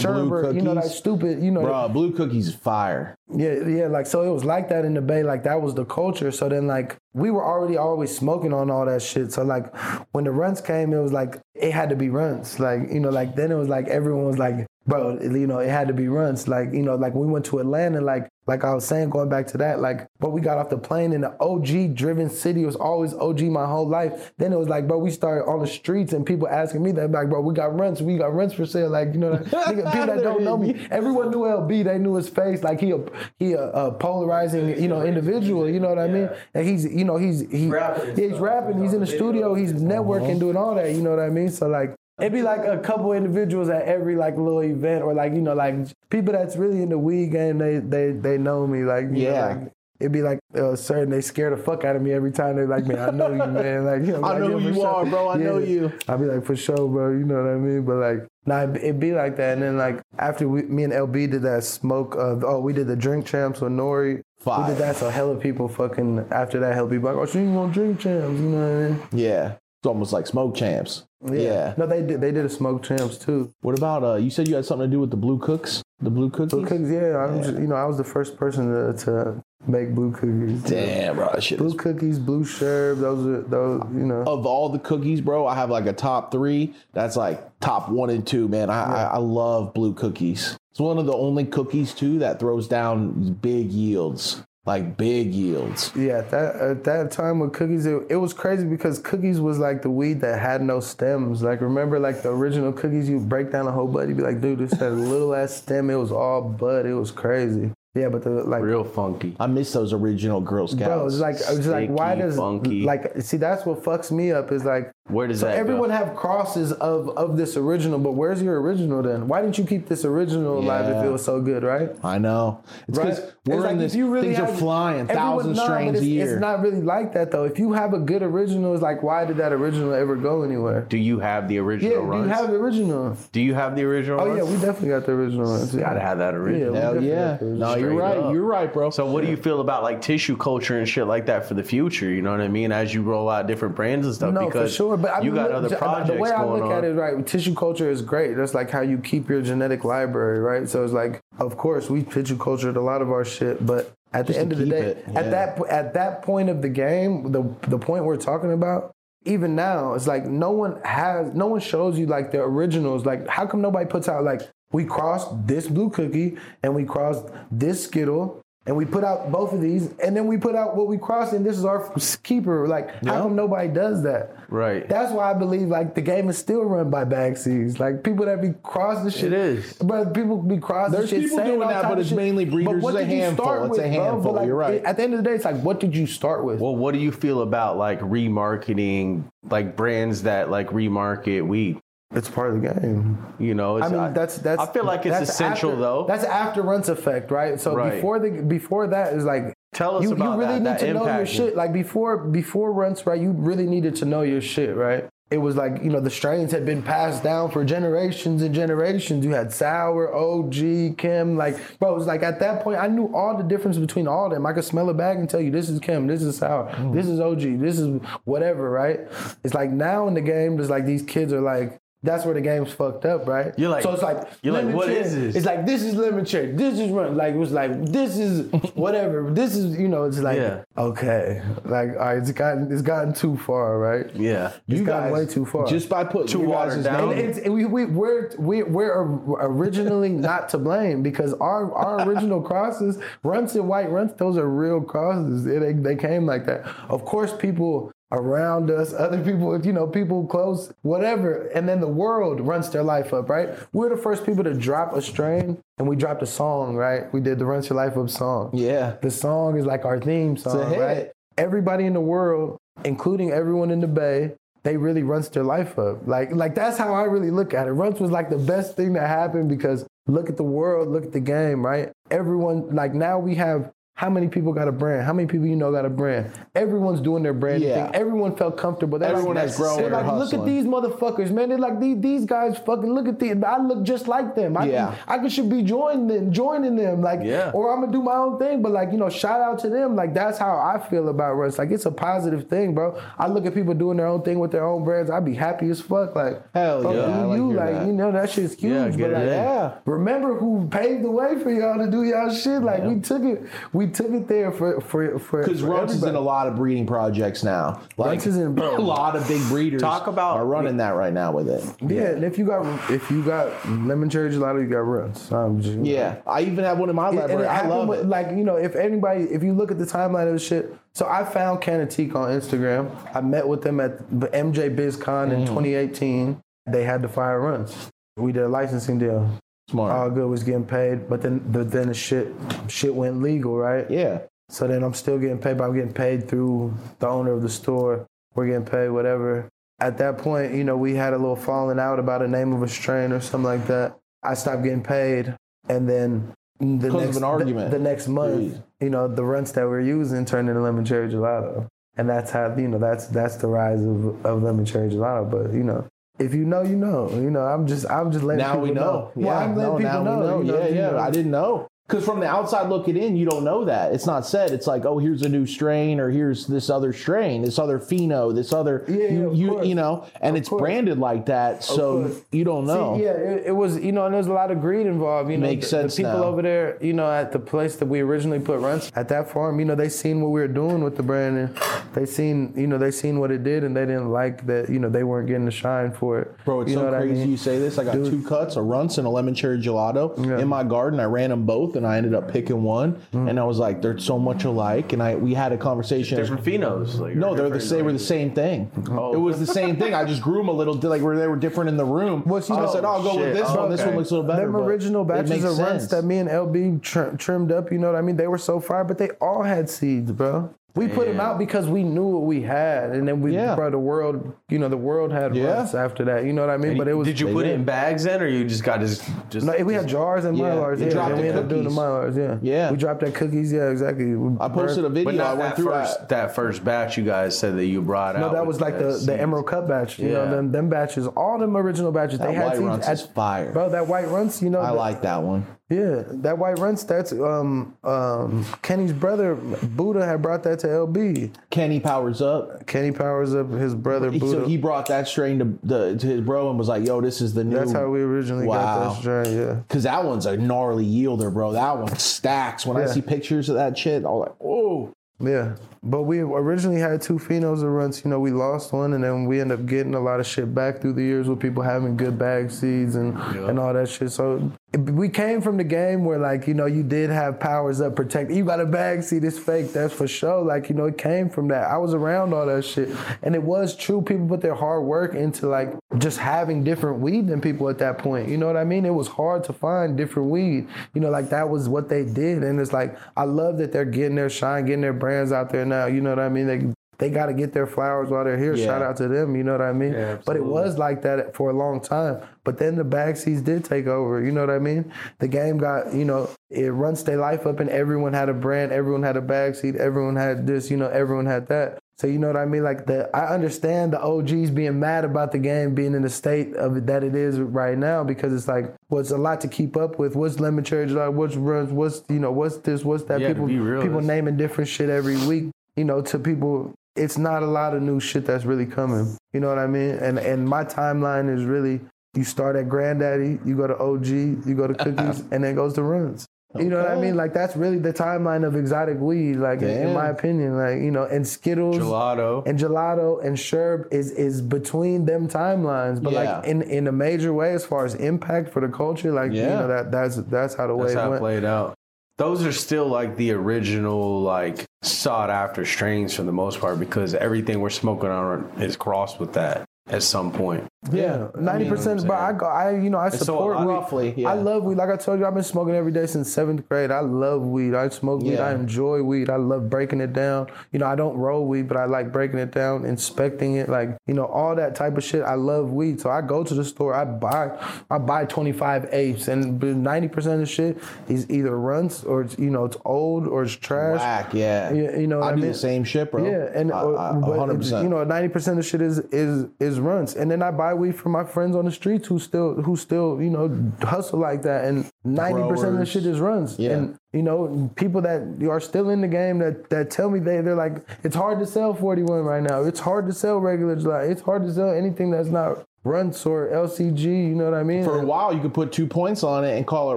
sherbet, you know, that cookies. stupid, you know, Bro, blue cookies fire. Yeah, yeah, like so it was like that in the Bay, like that was the culture. So then like we were already always smoking on all that shit. So like when the runs came, it was like it had to be runs. Like, you know, like then it was like everyone was like, bro, you know, it had to be runs. Like, you know, like we went to Atlanta, like like I was saying, going back to that, like, but we got off the plane in the OG driven city. It was always OG my whole life. Then it was like, bro, we started on the streets and people asking me that, like, bro, we got runs, we got runs for sale. Like, you know, like, nigga, people that don't know me, everyone knew LB. They knew his face. Like he a he a, a polarizing, you know, individual. You know what I mean? And he's, you know, he's he, rapping he's rapping. He's in the studio. He's networking, doing all that. You know what I mean? So like. It'd be like a couple individuals at every like little event, or like you know, like people that's really in the weed game. They they they know me, like you know, Yeah. like, it'd be like uh, certain they scare the fuck out of me every time they're like, man, I know you, man. Like, you know, I like, know yeah, who you sure. are, bro. I know you. I'd be like, for sure, bro. You know what I mean? But like, nah, it'd, be like that. And then like after we, me and LB did that smoke, uh, oh, we did the drink champs with Nori. We did that, so hella people fucking after that, hella people like, oh, she gonna drink champs. You know what I mean? Yeah. It's almost like smoke champs. Yeah. No, they did. They did a smoke champs too. What about uh you said you had something to do with the blue cooks? The blue cookies? Blue cookies, yeah. I was, you know, I was the first person to, to make blue cookies. Damn, bro. Shit Blue is cookies, blue sherbet. Those are those. You know. of all the cookies, bro, I have like a top three. That's like top one and two, man. I, I, I love blue cookies. It's one of the only cookies too that throws down big yields, like big yields. Yeah, at that at that time with cookies, it, it was crazy because cookies was like the weed that had no stems. Like remember, like the original cookies, you break down a whole bud, you be like, dude, this had a little ass stem. It was all bud. It was crazy. Yeah, but the like. Real funky. I miss those original Girl Scouts. Bro, it's like it's like why does funky. like see that's what fucks me up is like Where does so that everyone go? have crosses of of this original, but where's your original then? Why didn't you keep this original alive if it was so good, right? I know. It's Right? because we're It's in if this. you really things are flying thousand strains a year. It's not really like that though. If you have a good original, it's like why did that original ever go anywhere? Do you have the original Yeah, original do runs? you have the original? Do you have the original Oh runs? yeah, we definitely got the original ones. gotta have that original. Hell yeah. No, you're right. up. You're right, bro. So what do you feel about like tissue culture and shit like that for the future? You know what I mean? As you roll out different brands and stuff, No, because for sure. But I you mean, got look, other the- projects The way I look on. at it, right, tissue culture is great. That's like how you keep your genetic library, right? So it's like, of course, we tissue cultured a lot of our shit, but at the end of the day, yeah. at that at that point of the game, the the point we're talking about. Even now, it's like no one has, no one shows you like the originals. Like, how come nobody puts out like we crossed this blue cookie and we crossed this Skittle and we put out both of these and then we put out what we crossed and this is our keeper. Like, how come nobody does that? Right. That's why I believe like the game is still run by backseas. Like people that be crossing the shit. It is. But people be crossing There's shit. people doing that, but it's shit. mainly breeders. But what It's a did you handful. start It's a with? But, handful. like, You're right. At the end of the day, it's like, what did you start with? Well, what do you feel about like remarketing like brands that like remarket weed? It's part of the game. You know, it's, I mean, that's that's. I feel like it's that's essential after- though. That's after runs effect, right? So Right. before the before that is like Tell us you, about you really that, need that to know your shit. Like before before runs, right? You really needed to know your shit, right? It was like you know the strains had been passed down for generations and generations. You had sour, OG, Kim, like bro. It was like at that point I knew all the difference between all of them. I could smell a bag and tell you this is Kim, this is sour, Mm. this is OG, this is whatever, right? It's like now in the game, there's like these kids are like. That's where the game's fucked up, right? You're like- so it's like you're like, what cherry. is this? It's like this is lemon cherry. This is run. Like it was like this is whatever. This is you know. It's like Yeah. okay. Like all right, it's gotten it's gotten too far, right? yeah. It's You gotten guys, way too far. Just by putting watered guys' down. and it's, we, we, we're, we, we're originally not to blame because our, our original crosses, runts and white runts, those are real crosses. They, they, they came like that. Of course, people around us, other people, you know, people close, whatever, and then the world runs their life up, right? We're the first people to drop a strain and we dropped a song, right? We did the Runs Your Life Up song. Yeah. The song is like our theme song, right? Everybody in the world, including everyone in the Bay, they really runs their life up. Like, like that's how I really look at it. Runs was like the best thing that happened because look at the world, look at the game, right? Everyone, like now we have how many people got a brand? How many people you know got a brand? Everyone's doing their brand Yeah. thing. Everyone felt comfortable. They're Everyone like, has grown They're like, look at these motherfuckers, man. They're like these these guys fucking look at these. I look just like them. I Yeah. I could should be joining them, joining them. Like, Yeah. or I'm gonna do my own thing. But like, you know, shout out to them. Like that's how I feel about Russ. Like it's a positive thing, bro. I look at people doing their own thing with their own brands. I'd be happy as fuck. Like, Hell bro, yeah, like you like that. you know that shit's huge. Yeah, but like. Yeah. remember who paved the way for y'all to do y'all shit. Like we took it, we took it there for for for Because for Runts is in a lot of breeding projects now. Like Runts is in- a lot of big breeders. Talk about- are running that right now with it. Yeah, and if you got if you got lemon cherry gelato, you got runs. I'm just, Yeah, I even have one in my And library. I love with, it. like you know if anybody if you look at the timeline of the shit so i found canatique on instagram i met with them at the MJBizCon Mm. in 2018 they had the fire runs we did a licensing deal Smart. all good was getting paid but then but then the shit shit went legal right yeah. so then i'm still getting paid but i'm getting paid through the owner of the store we're getting paid whatever at that point you know we had a little falling out about a name of a strain or something like that i stopped getting paid and then the next an argument. The, the next month, Jeez. you know, the runts that we're using turned into lemon cherry gelato, and that's how you know that's that's the rise of, of lemon cherry gelato. But you know, if you know, you know. You know, I'm just I'm just letting now people we know. Well, Yeah, I'm letting no, people now know. we know. you know, yeah, you yeah. know. I didn't know. Because from the outside looking in, you don't know that. It's not said. It's like, oh, here's a new strain, or here's this other strain, this other pheno, this other, Yeah, you, you, you know, and Of it's course. branded like that, so you don't know. See, yeah, it, it was, you know, and there's a lot of greed involved. You know, Makes the, sense the people now. over there, you know, at the place that we originally put runs at that farm, you know, they seen what we were doing with the brand, and they seen, you know, they seen what it did, and they didn't like that, you know, they weren't getting the shine for it. Bro, it's you so what I crazy mean? you say this. I got Dude. two cuts, a runts and a lemon cherry gelato Yeah. in my garden. I ran them both, and I ended up picking one. Mm. And I was like, they're so much alike. And I we had a conversation. Different phenos. Like, No, they're the same. They were like- the same thing. Oh. It was the same thing. I just grew them a little. Like where they were different in the room. Well, you I said, "Oh, I'll go with Shit. this Oh, one. This one looks a little better." Them original batches of runs that me and LB tr- trimmed up, you know what I mean? They were so fire, but they all had seeds, bro. We put them Damn. out because we knew what we had, and then we, Yeah. bro, the world, you know, the world had Yeah. runs after that. You know what I mean? But it was. Did you put it in bags then, or you just got just just? No, we had jars and Yeah, mylars. Yeah, dropped and we ended up doing the mylars. Yeah, Yeah. We dropped that cookies. Yeah, exactly. We I posted a video. But I went that through first, that. that first batch you guys said that you brought out. No, that was like the, seeds. the Emerald Cup batch. You Yeah. know, them, them batches, all them original batches. That they had white seeds runts at- is fire. Bro, that white runs, you know. I the- like that one. Yeah, that white runs. That's um um Kenny's brother Buddha had brought that to LB. Kenny powers up. Kenny powers up his brother He- Buddha. So he brought that strain to, the, to his bro and was like, "Yo, this is the new." That's how we originally Wow. got that strain. Yeah. Cause that one's a gnarly yielder, bro. That one stacks. When I see pictures of that shit, I'm like, oh, Yeah, but we originally had two phenos of runts. You know, we lost one, and then we end up getting a lot of shit back through the years with people having good bag seeds and and all that shit. So we came from the game where, like, you know, you did have powers up protect. You got a bag see this fake. That's for sure. Like, you know, it came from that. I was around all that shit, and it was true. People put their hard work into like just having different weed than people at that point. You know what I mean? It was hard to find different weed. You know, like that was what they did, and it's like I love that they're getting their shine, getting their brands out there now. You know what I mean? They they got to get their flowers while they're here. Yeah. Shout out to them. You know what I mean? Yeah, but it was like that for a long time. But then the bag seeds did take over. You know what I mean? The game got you know it runs their life up, and everyone had a brand, everyone had a bag seed, everyone had this. You know, everyone had that. So you know what I mean? Like the I understand the OGs being mad about the game being in the state of it that it is right now because it's like well a lot to keep up with. What's lemon cherry like? What's runs? What's you know what's this? What's that? Yeah, people people naming different shit every week. You know to people it's not a lot of new shit that's really coming. You know what I mean? And and my timeline is really you start at Granddaddy, you go to OG, you go to Cookies, and then goes to Runs. You know what I mean? Like that's really the timeline of exotic weed. Like in- in my opinion, like you know, and Skittles, gelato. and gelato and sherb is is between them timelines but Yeah. like in in a major way as far as impact for the culture like you know that that's that's how the way That's how it went played out. Those are still like the original, like sought after strains for the most part because everything we're smoking on is crossed with that at some point. yeah 90% but I go I you know I so support I- weed roughly, yeah. I love weed like I told you I've been smoking every day since 7th grade I love weed I smoke weed Yeah. I enjoy weed I love breaking it down you know I don't roll weed but I like breaking it down inspecting it like you know all that type of shit I love weed so I go to the store I buy I buy 25 apes and 90% of the shit is either runs or it's you know it's old or it's trash Whack, yeah. Yeah, you know what I I do mean? the same shit, bro. Yeah, and I- uh, 100%. you know, ninety percent of the shit is is is runs, and then I buy weed from my friends on the streets who still who still you know hustle like that, and ninety percent of the shit is runs. Yeah. And you know, people that are still in the game that that tell me they they're like it's hard to sell forty one right now. It's hard to sell regular July. It's hard to sell anything that's not runs or LCG. You know what I mean? for a while, you could put two points on it and call it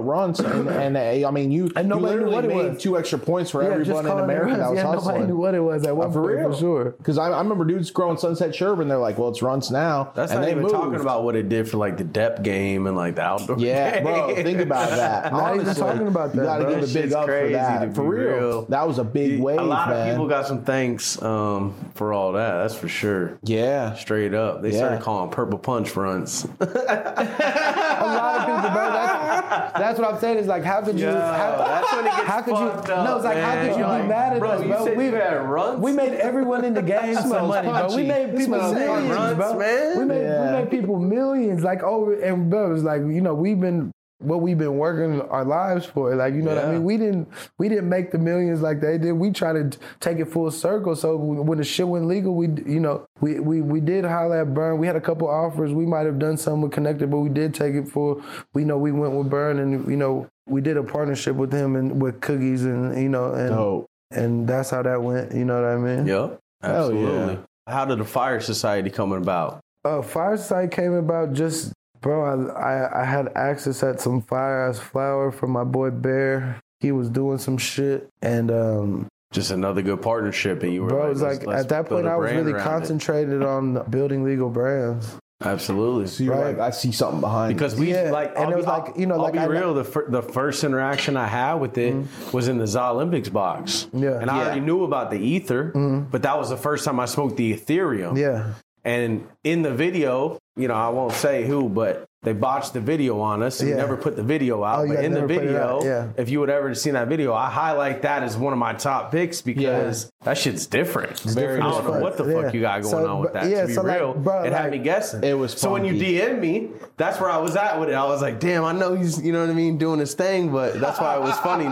runs, and, and uh, I mean, you, And you nobody knew literally what it made was. two extra points for Yeah, just everyone in calling it America runs. that was yeah, Nobody hustling. knew what it was at one for point real, for sure. Because I, I remember dudes growing Sunset Sherb, and they're like, "Well, it's runs now." That's and not they even moved. talking about what it did for like the depth game and like the outdoor. Yeah, bro, think about that. Not even talking about that. You that, got to bro. give a big shit's up for crazy to that. For real. real. that was a big wave, a lot man. of people got some thanks um, for all that. That's for sure. yeah, Straight up, they started calling purple punch runs. a lot of people, bro. That's, that's what I'm saying. Is like, how could you? Yo, how, that's when it gets how could you? up, no, it's like, how could you You're be like, mad at bro, us, bro? we you had runs? We made everyone in the game some Smells money, bro. We made It people millions, runs, bro. man. We made Yeah. we made people millions. Like oh, and bro, it was like you know we've been what we've been working our lives for. Like, you know what I mean? We didn't we didn't make the millions like they did. We try to take it full circle. So when the shit went legal, we you know we we we did holler at Burn. We had a couple offers. We might have done some with Connected, but we did take it full. We know we went with Burn, and you know we did a partnership with him and with Cookies, and you know and Dope. and that's how that went. You know what I mean? Yep. Hell Absolutely. yeah. How did the Fire Society come about? Uh, Fireside came about just, bro. I, I I had access at some fire ass flower from my boy Bear. He was doing some shit, and um, Just another good partnership, and you were bro, it like, let's- like let's at that point I was really around it. concentrated on building legal brands. Absolutely. So you're Right. like, I see something behind Because this. we Yeah, like, and I'll it was be- like, I'll- you know, I'll like be I- real. The fir- the first interaction I had with it was in the ZA Olympics box. Mm-hmm. Yeah. and I Yeah. already knew about the ether, but that was the first time I smoked the Ethereum. Yeah, And in the video, you know, I won't say who, but they botched the video on us and Yeah. never put the video out. Oh, but in the never put it video, yeah. if you would ever seen that video, I highlight that as one of my top picks because that shit's different. Very I don't know different. what the Yeah. fuck you got going So, on with that. yeah, to be so, like, real, bro, it had me guessing. It was so when you. DM me, that's where I was at with it. I was like, damn, I know he's, you know what I mean, doing his thing, but that's why it was funny to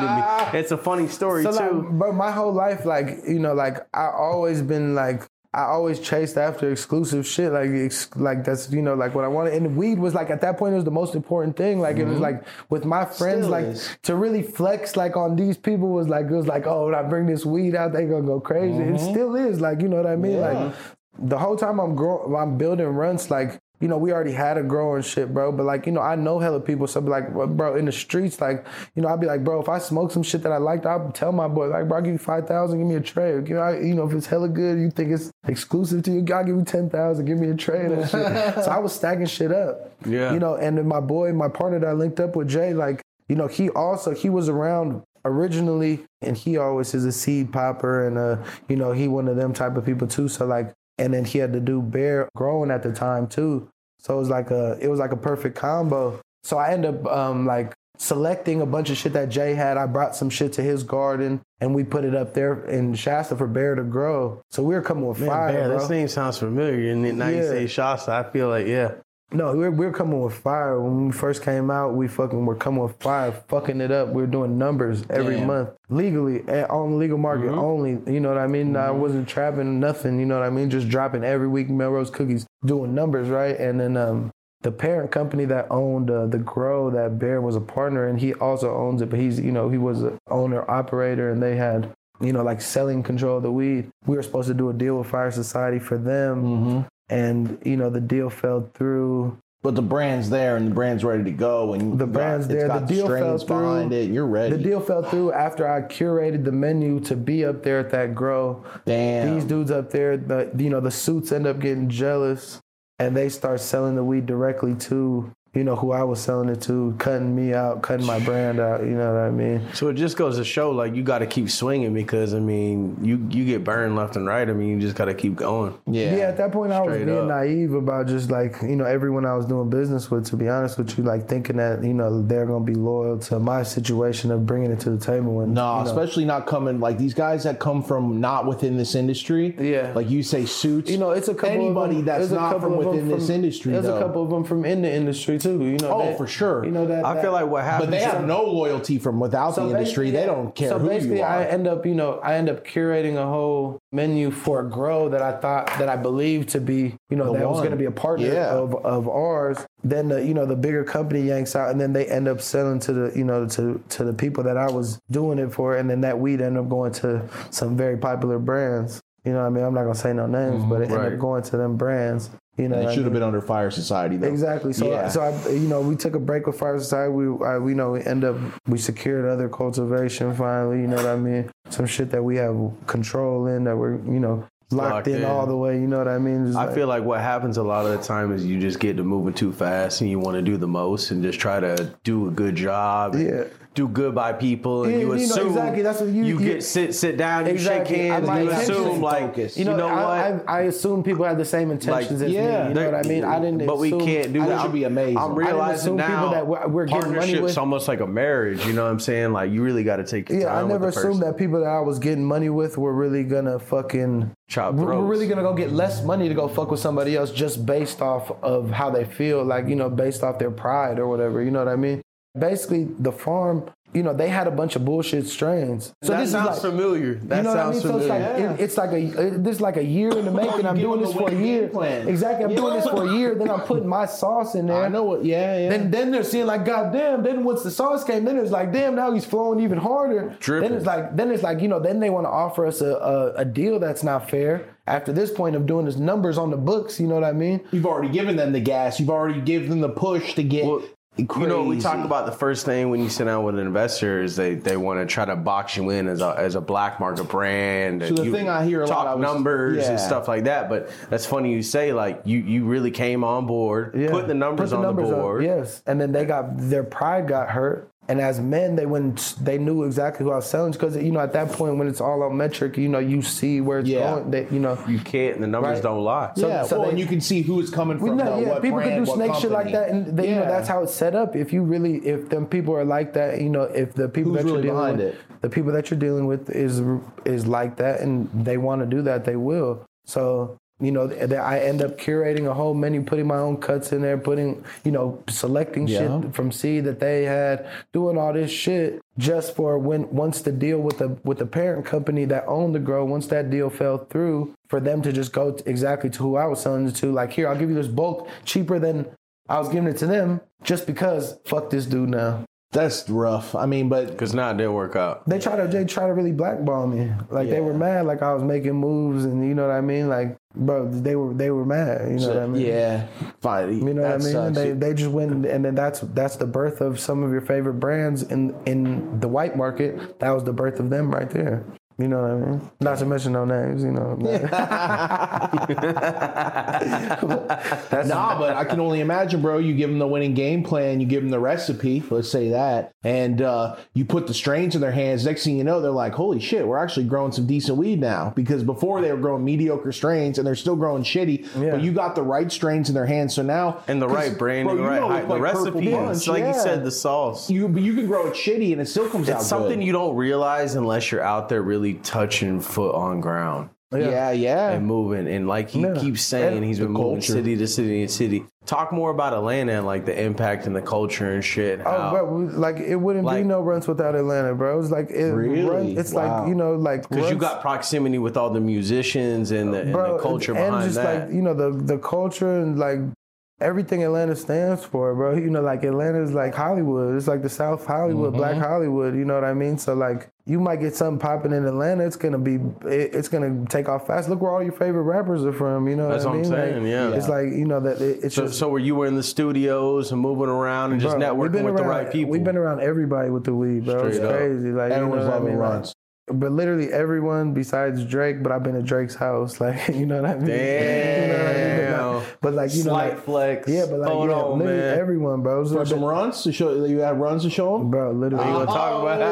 me. It's a funny story so too. like, but my whole life, like you know, like I always been like. I always chased after exclusive shit, like ex- like that's you know like what I wanted. And weed was like at that point it was the most important thing. Like it was mm-hmm. like with my friends, Still like is. to really flex like on these people was like it was like oh when I bring this weed out they gonna go crazy. It mm-hmm. still is like you know what I mean. Yeah. Like the whole time I'm growing, I'm building runs like. You know, we already had a growing shit, bro. But like, you know, I know hella people. So, I be like, bro, in the streets, like, you know, I'd be like, bro, if I smoke some shit that I liked, I'll tell my boy, like, bro, I'll give you five thousand, give me a tray. Give, I, you know, if it's hella good, you think it's exclusive to you, I'll give you ten thousand, give me a tray and shit. so I was stacking shit up. Yeah. You know, and then my boy, my partner that I linked up with Jay, like, you know, he also he was around originally, and he always is a seed popper, and uh, you know, he one of them type of people too. So like, and then he had to do bear growing at the time too. So it was like a it was like a perfect combo. So I ended up um, like selecting a bunch of shit that Jay had. I brought some shit to his garden, and we put it up there in Shasta for Bear to grow. So we were coming with Man, fire, Bear, bro. this name sounds familiar. And now you say Shasta, I feel like, yeah. No, we were, we were coming with fire. When we first came out, we fucking were coming with fire, fucking it up. We were doing numbers every Damn. month legally eh, on the legal market only. You know what I mean? I wasn't trapping nothing. You know what I mean? Just dropping every week Melrose cookies, doing numbers right. And then um, the parent company that owned uh, the grow that Bear was a partner, and he also owns it. But he's you know he was an owner operator, and they had you know like selling control of the weed. We were supposed to do a deal with Fire Society for them. Mm-hmm. And you know the deal fell through. But the brand's there and the brand's ready to go, and The brand's got, there. The deal fell through. behind it. You're ready. The deal fell through after I curated the menu to be up there at that grow. Damn. These dudes up there, the you know the suits end up getting jealous, and they start selling the weed directly to you know who I was selling it to, cutting me out, cutting my brand out. You know what I mean? So it just goes to show, like, you got to keep swinging because, I mean, you, you get burned left and right. I mean, you just got to keep going. yeah. Yeah, at that point I was being up. naive about just like, you know, everyone I was doing business with, to be honest with you, like thinking that, you know, they're gonna be loyal to my situation of bringing it to the table when No, you know, especially not coming like these guys that come from not within this industry. Yeah. Like you say, suits. You know, it's a couple anybody of them, that's not from of them within this from- industry. There's though. a couple of them from in the industry too. You know, Oh, that- for sure. You know that. I that- feel like what happens. But they have no loyalty from without the industry. They don't care So who basically, you are. I end up, you know, I end up curating a whole menu for a grow that I thought that I believed to be, you know, The that was going to be a partner Yeah. of of ours. Then the, you know, the bigger company yanks out, and then they end up selling to the, you know, to to the people that I was doing it for, and then that weed ended up going to some very popular brands. You know what I mean? I'm not gonna say no names, mm-hmm. but it ended up going to them brands. You know, it should have mean? been under Fire Society though. Exactly. So, Yeah. so I, you know, we took a break with Fire Society. We, I, we know we end up we secured other cultivation finally. You know what I mean? Some shit that we have control in that we're you know locked, Locked in, in. all the way. You know what I mean? Just I like- feel like what happens a lot of the time is you just get to moving too fast and you want to do the most and just try to do a good job. and Yeah. Do good by people and Yeah, you you know, assume exactly, that's what you- you- get sit sit down, you Exactly. shake hands, and you assume like focus. you know, what? I, I, I assume people have the same intentions as yeah, me. You know what I mean? I didn't. But we can't do I that. should be amazing. I'm I realizing assume people now that we're- we're getting money partnership's with- almost like a marriage. You know what I'm saying? Like you really got to take your Yeah, time. I never assumed that people that I was getting money with were really gonna fucking Chop we're, we're really gonna go get less money to go fuck with somebody else just based off of how they feel, like you know, based off their pride or whatever. You know what I mean? Basically the farm. You know, they had a bunch of bullshit strains. So that this sounds is like, familiar. That you know sounds what I mean? So it's familiar. like it- it's like a this is like a year in the making. I'm doing this for a year. plan. Exactly. I'm doing this for a year. Then I'm putting my sauce in there. I know what. Yeah, yeah. Then then they're seeing like, God damn. Then once the sauce came, then it's like, damn. Now he's flowing even harder. Dripping. Then it's like then it's like you know. Then they want to offer us a, a a deal that's not fair. After this point of doing his numbers on the books, you know what I mean? You've already given them the gas. You've already given them the push to get. Well, crazy. You know, we talk about the first thing when you sit down with an investor is they, they want to try to box you in as a as a black market brand. So the You thing I hear a lot, talk I was- numbers yeah. and stuff like that. But that's funny you say like you you really came on board, Yeah. put the numbers Put on the up, board. yes, and then they got their pride got hurt. And as men, they went. They knew exactly who I was selling because you know at that point when it's all on metric, you know you see where it's Yeah. going. They, you know, You can't, and the numbers Right. don't lie. So- yeah, so well, they- and you can see who it's coming from. know, though, yeah, what people brand, can do what snake shit like that, and they, you know Yeah. that's how it's set up. If you really, if them people are like that, you know, if the people Who's that you're dealing with, it? the people that you're dealing with is is like that, and they want to do that, they will. So you know, th- I end up curating a whole menu, putting my own cuts in there, putting, you know, selecting Yeah. shit from seed that they had, doing all this shit just for when once the deal with the with the parent company that owned the grow, once that deal fell through, for them to just go to exactly to who I was selling it to, like here, I'll give you this bulk cheaper than I was giving it to them, just because fuck this dude now. That's rough. I mean, but Because now it didn't work out. They try to they try to really blackball me. Like they were mad, like I was making moves, and you know what I mean. Like, bro, they were they were mad. You know what I mean? yeah, fine. You know that what I mean? They they just went, and then that's that's the birth of some of your favorite brands in in the white market. That was the birth of them right there. You know what I mean? Not to mention no names. You know. that's Nah, but I can only imagine, bro. You give them the winning game plan, you give them the recipe, let's say that, and uh, you put the strains in their hands. Next thing you know, they're like, "Holy shit, we're actually growing some decent weed now." Because before they were growing mediocre strains, and they're still growing shitty. Yeah. But you got the right strains in their hands, so now And the right branding, bro, the right know, height, the like, recipe. Punch, like yeah. you said, the sauce. You, but you can grow it shitty, and it still comes out It's something good. you don't realize unless you're out there really touching foot on ground oh, yeah, yeah. and moving. And like he Yeah. keeps saying, And he's been moving culture. city to city and city. Talk more about Atlanta and like the impact and the culture and shit. Oh, How, bro, like it wouldn't Like- be no runs without Atlanta, bro. It's like it Really? run, it's Wow. like you know, like because you got proximity with all the musicians and the, and the culture and behind just that. like you know the the culture and like everything Atlanta stands for, bro. You know, like Atlanta is like Hollywood. It's like the South Hollywood, Mm-hmm. Black Hollywood. You know what I mean? So like, you might get something popping in Atlanta. It's gonna be, it, it's gonna take off fast. Look where all your favorite rappers are from. You know That's what I what I'm mean? saying, Like, yeah. It's like you know that it, it's so, just. so where you were in the studios and moving around and just bro, networking with the right people. We've been around everybody with the weed, bro. it's up. crazy. Like you know Everyone's what I loving mean? Like, runs. But literally everyone besides Drake, but I've been at Drake's house, like you know what I mean. You know what I mean? But, Damn. like, but like you Slight know, like, flex. yeah, but like Hold yeah, on, literally man. everyone, bro. So For I've some been- runs to show, you had runs to show them. bro, literally. You gonna talk about Oh,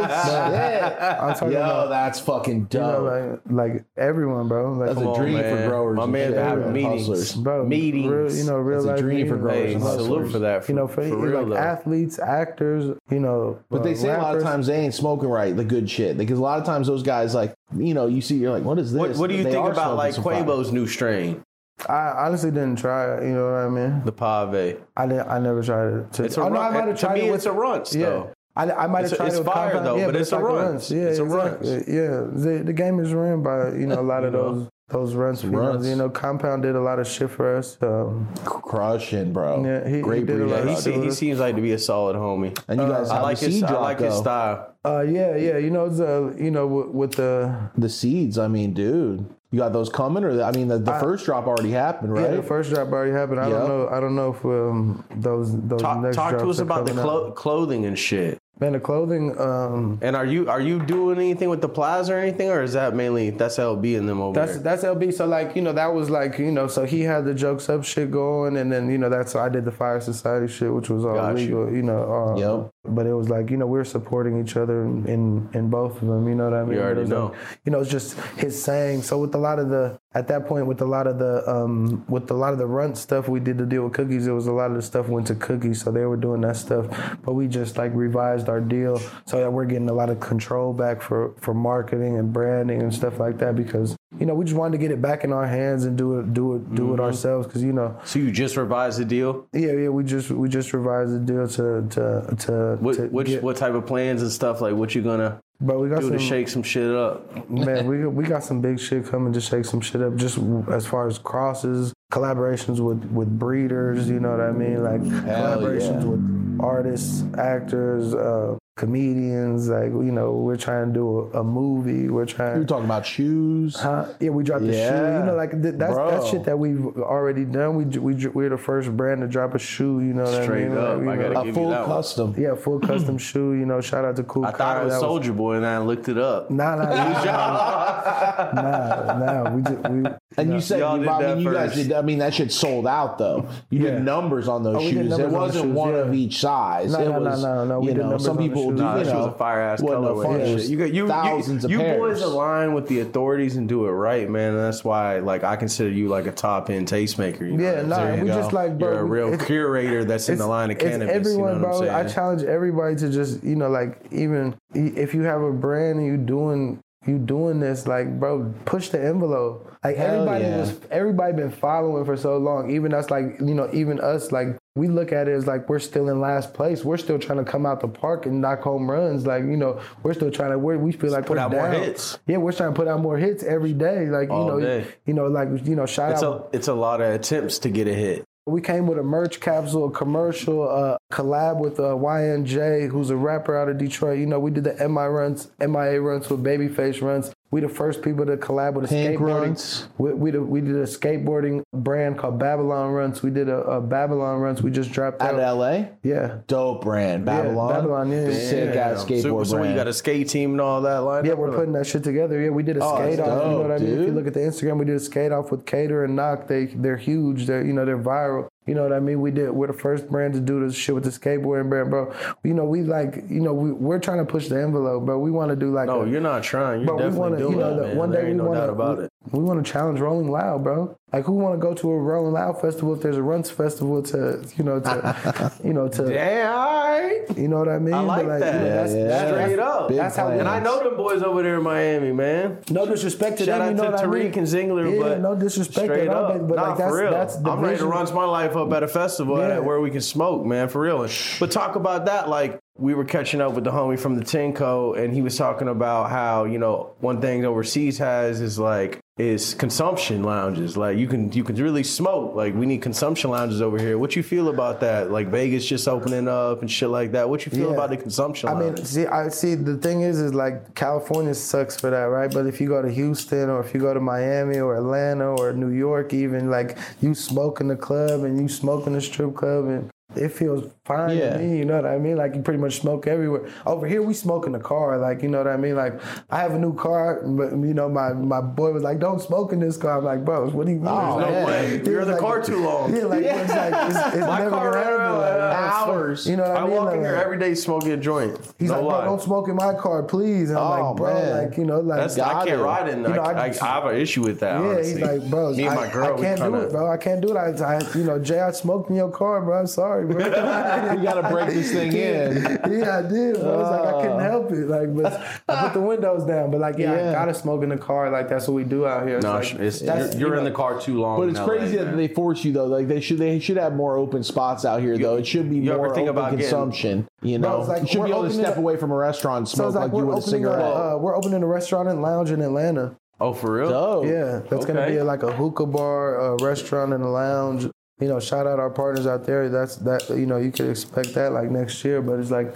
that? I'm talking Yo, about that's fucking you know, like like everyone, bro. Like That's Come a on, dream for growers My and man shit, having man. meetings. Hustlers. bro, meetings. real, you know, real That's a life dream for growers Hey, and salute hustlers. for that. For, You know, for, for real like athletes, actors, you know. But uh, they say a lot of times they ain't smoking right, the good shit. Because a lot of times those guys, like, you know, you see, you're like, what is this? What, what do you They think about like some fire. Quavo's new strain, I honestly didn't try it. You know what I mean? the Pave? I didn't. I never tried it. To, It's a no, I might have tried me, it with it's a runts, yeah. though. I, I might have tried it's it with fire, compound. though, yeah, but it's a like runs. Yeah, It's a exactly. Yeah, the, the game is run by you know a lot of those those runs. females. Runs. You know, compound did a lot of shit for us. Um, Crushing, bro. Yeah, he- he Great did a lot of he, out se- he seems like to be a solid homie. And you guys I have like the his seed I drop, like his style. uh, yeah, yeah. You know, it's uh, you know, with, with the The seeds, I mean, dude. You got those coming? Or, I mean, the, the first drop already happened, right? yeah, the first drop already happened. I Yep. don't know. I don't know if um, those those Talk, next talk to us are about the clo- clothing and shit. Man, the clothing. Um, And are you are you doing anything with the plaza or anything, or is that mainly that's LB and them over That's there? that's LB. So like you know that was like you know so he had the jokes up shit going, and then you know that's I did the Fire Society shit, which was all Got legal. You, know. Uh, Yep. But it was like you know we are supporting each other in, in in both of them. You know what I mean? You already know. Like, you know it's just his saying. So with a lot of the at that point with a lot of the um with a lot of the runt stuff we did to deal with cookies, it was a lot of the stuff went to cookies, so they were doing that stuff. But we just like revised our deal so that we're getting a lot of control back for for marketing and branding and stuff like that because you know we just wanted to get it back in our hands and do it do it do Mm-hmm. it ourselves because you know so you just revised the deal? yeah yeah we just we just revised the deal to to to What to which, get- what type of plans and stuff like what you gonna but we got do some to shake some shit up? man. We got- we got some big shit coming to shake some shit up. Just as far as crosses, collaborations with with breeders. You know what I mean? Like collaborations yeah. with artists, actors, uh, comedians. Like you know, we're trying to do a, a movie. We're trying. You're talking about shoes. Huh? Yeah, we dropped the shoe. You know, like th- that's Bro. that's shit that we've already done. We we we're the first brand to drop a shoe. You know what Straight I mean? up, Like, I gotta know, A give you full that one. custom. yeah, full custom shoe. You know, shout out to Cool. I thought it was that Soldier Boy, and I looked it up. Nah, nah, nah, nah, nah. We just we. And you said, you, I mean, you guys did. I mean, that shit sold out though. You Yeah. did numbers on those Oh, shoes. It wasn't shoes, one yeah. of each size. No, it no, no, was, no, no, we You did know, some people do. Nah, you that was know, a fire ass no colorway. shit. You, got- you, thousands you, of you pairs. boys align with the authorities and do it right, man. And that's why, like, I consider you like a top end tastemaker. You know Yeah, I'm nah, we just like, bro. You're a real curator that's in the line of cannabis. everyone, know bro. I challenge everybody to just, you know, like even if you have a brand and you doing you doing this, like, bro, push the envelope. Like Hell everybody yeah. was everybody been following for so long. Even us, like, you know, even us, like, we look at it as like we're still in last place. We're still trying to come out the park and knock home runs. Like, you know, we're still trying to. We're, we feel like put we're out down. more hits. Yeah, we're trying to put out more hits every day. Like, All you know, day. you know, like, you know, shout it's out. a it's a lot of attempts to get a hit. We came with a merch capsule, a commercial, a collab with uh, YNJ, who's a rapper out of Detroit. You know, we did the MI runs, MIA runs with Babyface runs. We the first people to collab with a Pink skateboarding. runs. We, we, did, we did a skateboarding brand called Babylon Runs. We did a, a Babylon Runs. We just dropped Out out. of LA, yeah. dope brand. Babylon. Babylon, yeah. Sick Damn. ass skateboard So, so you got a skate team and all that line. Yeah, we're putting that shit together. Yeah, we did a Oh, skate that's off. you know what I mean? If you look at the Instagram, we did a skate off with Cater and Knock. They they're huge. They're you know they're viral. You know what I mean? We did. We're the first brand to do this shit with the skateboarding brand, bro. You know we like you know we we're trying to push the envelope, bro. We want to do like No, a, you're not trying. You're But we definitely want to, doing you know, man. one There day we no want doubt to, we, want to challenge Rolling Loud, bro. Like, who want to go to a Rolling Loud festival if there's a Runs festival to, you know, to, you know, to, Damn, all right. you know what I mean? I like But, that. you know, that's, Yeah, that's, Straight that's- up. Big That's how. plans. And I know them boys over there in Miami, man. No disrespect to Shout them, out you know to what I mean? Tariq and Zingler, yeah, but no disrespect straight at all, up. but, but nah, like that's for real. that's the I'm ready to vision. run my life up at a festival Yeah. at- where we can smoke, man, for real. But talk about that, like we were catching up with the homie from the Tinko, and he was talking about how you know one thing overseas has is like is consumption lounges. Like you can you can really smoke. Like we need consumption lounges over here. What you feel about that? Like Vegas just opening up and shit like that. What you feel Yeah. about the consumption? I mean, see, I see. The thing is, is like California sucks for that, right? But if you go to Houston or if you go to Miami or Atlanta or New York, even like you smoke in the club and you smoke in the strip club and it feels fine Yeah. to me. You know what I mean? Like you pretty much smoke everywhere. Over here, we smoke in the car. Like you know what I mean? Like I have a new car, but you know my my boy was like, "Don't smoke in this car." I'm like, "Bro, what do you mean?" Oh, no yeah. way. You're in the like- car too long. Yeah, like it's like it's, it's My never car gonna ran around Like, hours. You know what I, I mean? walk Like, in here every day smoking a joint. He's no like, lie. bro, don't smoke in my car, please. And I'm Oh, like, bro, man. like, you know, like, That's I can't it. ride in. You know, I, I I, just- I have an issue with that. yeah, honestly. he's like, bro, me and my I, girl, I can't do it, bro. I can't do it. I, I, you know, Jay, I smoked in your car, bro. I'm sorry, bro. you got to break this thing in. yeah, I did. Bro. It's like I couldn't Oh. help it. Like, but I put the windows down. But like, yeah, Yeah. I gotta smoke in the car. Like that's what we do out here. It's No, like, it's, that's- you're, you're you in know, the car too long. But in it's LA, crazy that they force you though. Like they should they should have more open spots out here though. It should be You more think open about getting- consumption. you know, it's like you should be able to step a- away from a restaurant and smoke it's like, like, you we're would a opening a, cigarette. uh, we're opening a restaurant and lounge in Atlanta. Oh, for real? Dope. Yeah, that's gonna be like a hookah bar, a restaurant, and a lounge. You know, shout out our partners out there. That's that. You know, you could expect that like next year. But it's like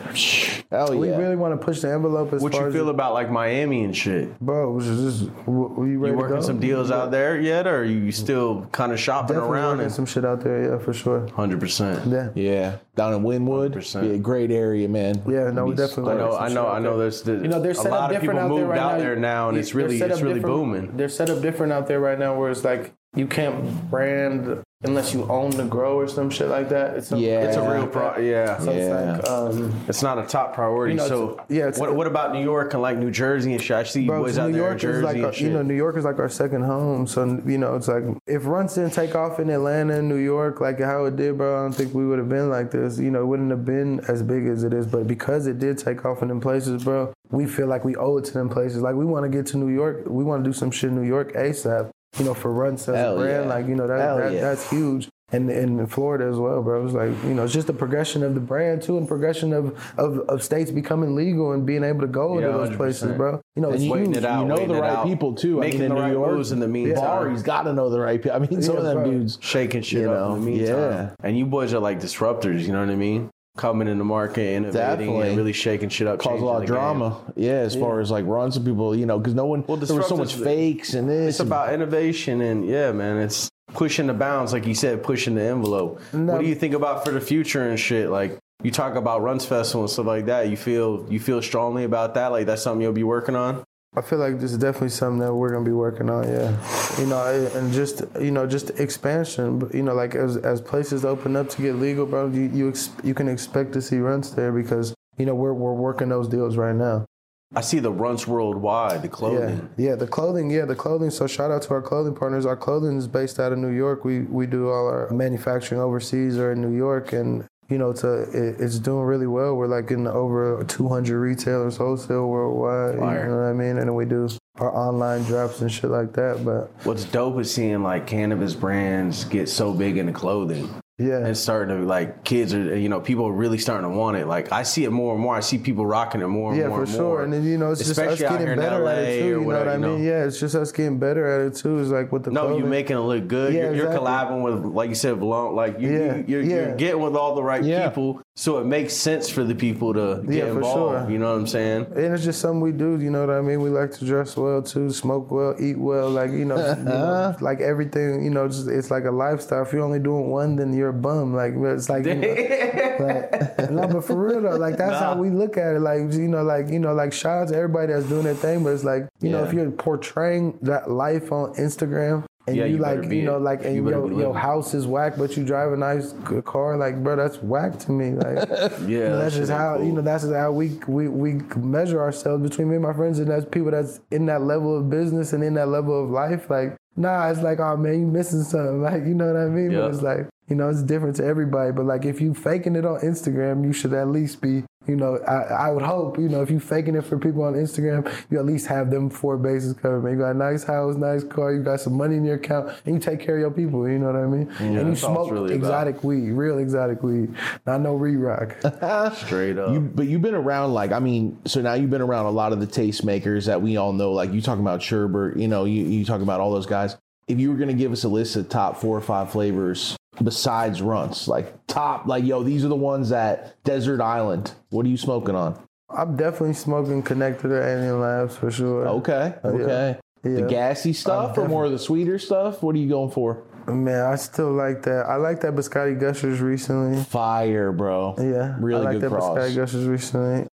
Hell yeah, we really want to push the envelope as well. What far you as feel about like Miami and shit? bro. Was just w- were you ready You to working go? some deals out there yet, or are you still kind of shopping Definitely around? working And some shit out there. Yeah, for sure. hundred percent. Yeah. yeah, down in Wynwood, 100%. be a great area, man. Yeah, no, we definitely. I know, I know, I know. there. There's You know, they're a set lot up of people different out there moved right out now. there now, and it's really, it's really booming. They're set up different out there right now, where it's like you can't brand unless you own the grow or some shit like that. It's a, Yeah. It's a real pro. Yeah, So Yeah. it's like, um, it's not a top priority. You know, so it's- yeah, it's- what, what about New York and like New Jersey and shit? I see you Bro, boys New out there in York Jersey is like and our, shit. you know New York is like our second home. So you know it's like if runs didn't take off in Atlanta and New York like how it did, bro, I don't think we would have been like this. You know, it wouldn't have been as big as it is. But because it did take off in them places, bro, we feel like we owe it to them places. Like we want to get to New York. We want to do some shit in New York ASAP. You know, for runs as a brand, yeah. like you know that, that yeah. that's huge. and in Florida as well, bro. It's like you know, it's just the progression of the brand too, and progression of of, of states becoming legal and being able to go Yeah, into those places, 100%. bro. You know, it's And you, it out, you know the right out, people too. making I mean, the in right New York, moves in the meantime. Barry's got to know the right people. I mean, some Yeah, of them bro. dudes. shaking shit You up in the meantime. yeah. And you boys are like disruptors, you know what I mean? Coming in the market, innovating, Definitely. and really shaking shit up. Cause a lot the of game. drama, yeah. As far as like runs of people, you know, because no one Well, there was so much disruptors- fakes and this. It's about innovation and yeah, man, it's pushing the bounds, like you said, pushing the envelope. No. What do you think about for the future and shit? Like you talk about Runs Festival and stuff like that. You feel you feel strongly about that? Like that's something you'll be working on? I feel like this is definitely something that we're gonna be working on. Yeah, you know, and just you know, just expansion. But, You know, like as as places open up to get legal, bro, you you ex- you can expect to see runs there because you know we're we're working those deals right now. I see the Runs worldwide, the Yeah, clothing. yeah, the clothing, yeah, the clothing. So shout out to our clothing partners. Our clothing is based out of New York. We we do all our manufacturing overseas or in New York, and you know, it's a, it, it's doing really well. We're like in over 200 retailers wholesale worldwide. Fire. You know what I mean? And then we do our online drops and shit like that. But What's dope is seeing like cannabis brands get so big into clothing. Yeah, It's starting to like kids are you know people are really starting to want it. Like I see it more and more. I see people rocking it more and Yeah, more for and sure. more. And then you know, it's Especially just us out here getting in better at LA it too. or You know what whatever, I you mean? know. Yeah, it's just us getting better at it too. It's like with the No, clothing. you're making it look good. Yeah, you're, you're collabing with, like you said, VLONE. Like you, Yeah, you, you're, yeah. you're getting with all the right Yeah. people, so it makes sense for the people to get Yeah, involved. sure. You know what I'm saying? And it's just something we do, you know what I mean? We like to dress well too, smoke well, eat well, like you know, you know, like everything, you know, just, it's like a lifestyle. If you're only doing one, then you're a bum. Like it's like, you know, like no, but for real though, like that's how we look at it. Like you know, like you know, like shout out to everybody that's doing their thing, but it's like you know, if you're portraying that life on Instagram. And Yeah, you, you like, you know, it. like, and You your, your house is whack, but you drive a nice car. Like, bro, that's whack to me. Like, Yeah, you know, that's shit just how cool. you know that's just how we we we measure ourselves between me and my friends, and that's people that's in that level of business and in that level of life. Like, nah, it's like, oh man, you missing something. Like, you know what I mean? Yeah. But it's like, you know, it's different to everybody. But like, if you faking it on Instagram, you should at least be. You know, I, I would hope, you know, if you faking it for people on Instagram, you at least have them four bases covered. Man, you got a nice house, nice car, you got some money in your account, and you take care of your people. You know what I mean? and you that's all it's smoke really about. exotic weed, real exotic weed, not no re-rock. Straight up. You, but you've been around, like, I mean, so now you've been around a lot of the tastemakers that we all know. Like, you talking about Sherbert, you know, you, you talk about all those guys. If you were going to give us a list of top four or five flavors besides runts, like top, like, yo, these are the ones that Desert Island. What are you smoking on? I'm definitely smoking connected to Alien Labs for sure. Okay, okay. The Yeah. gassy stuff or more of the sweeter stuff? What are you going for? Man, I still like that. I like that Biscotti Gushers recently. Fire, bro. Yeah, Really I like good that cross. Biscotti Gushers recently.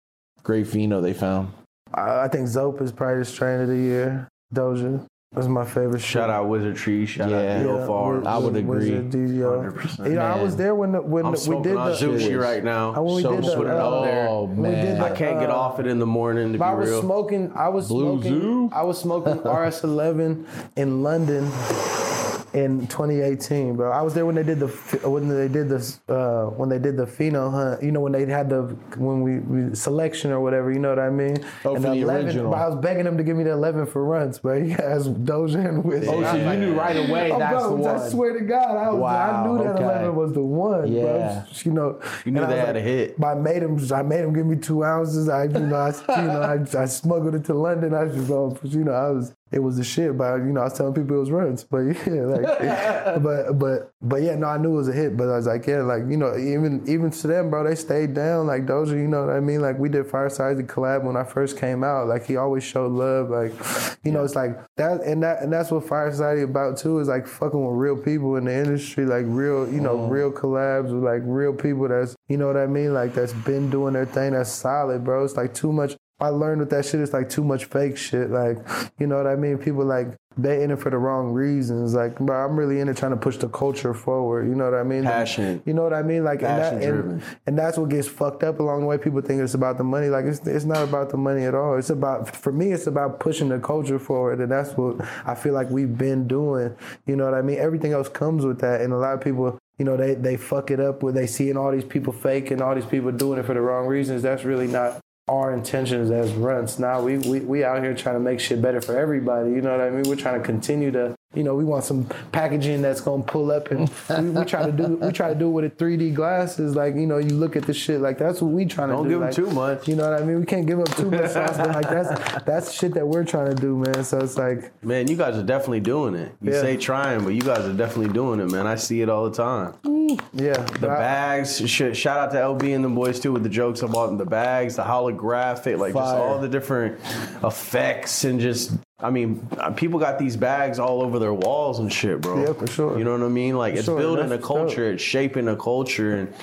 Great Fino they found. I, I think Zoap is probably the strain of the year. Doja was my favorite. Shout out Wizard Tree. Shout Yeah. out Neil Yeah, Farms. I would agree. Wizard, 100%. You know, I was there when the, when I'm we smoking did on the. Zushi right now. Uh, when we so did the, put it up uh, there. Oh, when we did man. the, I can't get uh, off it in the morning to be I was real. smoking. I was Blue smoking. Zoo? I was smoking RS11 in London in 2018, bro. I was there when they did the when they did this uh, when they did the pheno hunt. You know when they had the when we, we selection or whatever. You know what I mean? Oh, and for the original. But I was begging them to give me the 11 for runs, but he has Doja and Wiz. Oh, so you knew right away Oh, that's bro, the one. I swear to God, I was. Wow, I knew that okay. 11 was the one, Yeah. bro. You know, You knew I they was had a hit. but I made him. I made him give me two ounces. I, you know, I, you know, I, I smuggled it to London. I just, um, you know, I was. It was the shit. But you know, I was telling people it was runs. But yeah, like, but but but yeah, no, I knew it was a hit. But I was like, yeah, like you know, even even to them, bro, they stayed down. Like Doja, you know what I mean? Like we did Fireside the collab when I first came out. Like he always showed love. Like you know, it's like that, and that, and that's what Fireside about too. Is like fucking with real people in the industry, like real, you know, mm. real collabs with like real people. That's you know what I mean? Like that's been doing their thing. That's solid, bro. It's like too much. I learned with that shit. It's like too much fake shit. Like you know what I mean? People like they in it for the wrong reasons. Like, bro, I'm really in it trying to push the culture forward. You know what I mean? Passionate. You know what I mean? Like, and, that, Passion-driven. and, and that's what gets fucked up along the way. People think it's about the money. Like, it's it's not about the money at all. It's about for me, it's about pushing the culture forward, and that's what I feel like we've been doing. You know what I mean? Everything else comes with that, and a lot of people. You know, they, they fuck it up when they seeing all these people fake and all these people doing it for the wrong reasons. That's really not our intentions as runts. Now we, we we out here trying to make shit better for everybody. You know what I mean? We're trying to continue to you know, we want some packaging that's gonna pull up, and we, we try to do we try to do it with a 3D glasses. Like you know, you look at the shit like that's what we trying to Don't do. give 'em like, too much. You know what I mean? We can't give up too much sauce, but like that's that's shit that we're trying to do, man. So it's like Man, you guys are definitely doing it. You Yeah. say trying, but you guys are definitely doing it, man. I see it all the time. yeah, The bags, sh- shout out to LB and the boys too with the jokes about the bags, the holographic, like just all the different effects and just. I mean, uh, people got these bags all over their walls and shit, bro. Yeah, for sure. You know what I mean? Like it's sure, building a that's culture, it's shaping a culture, and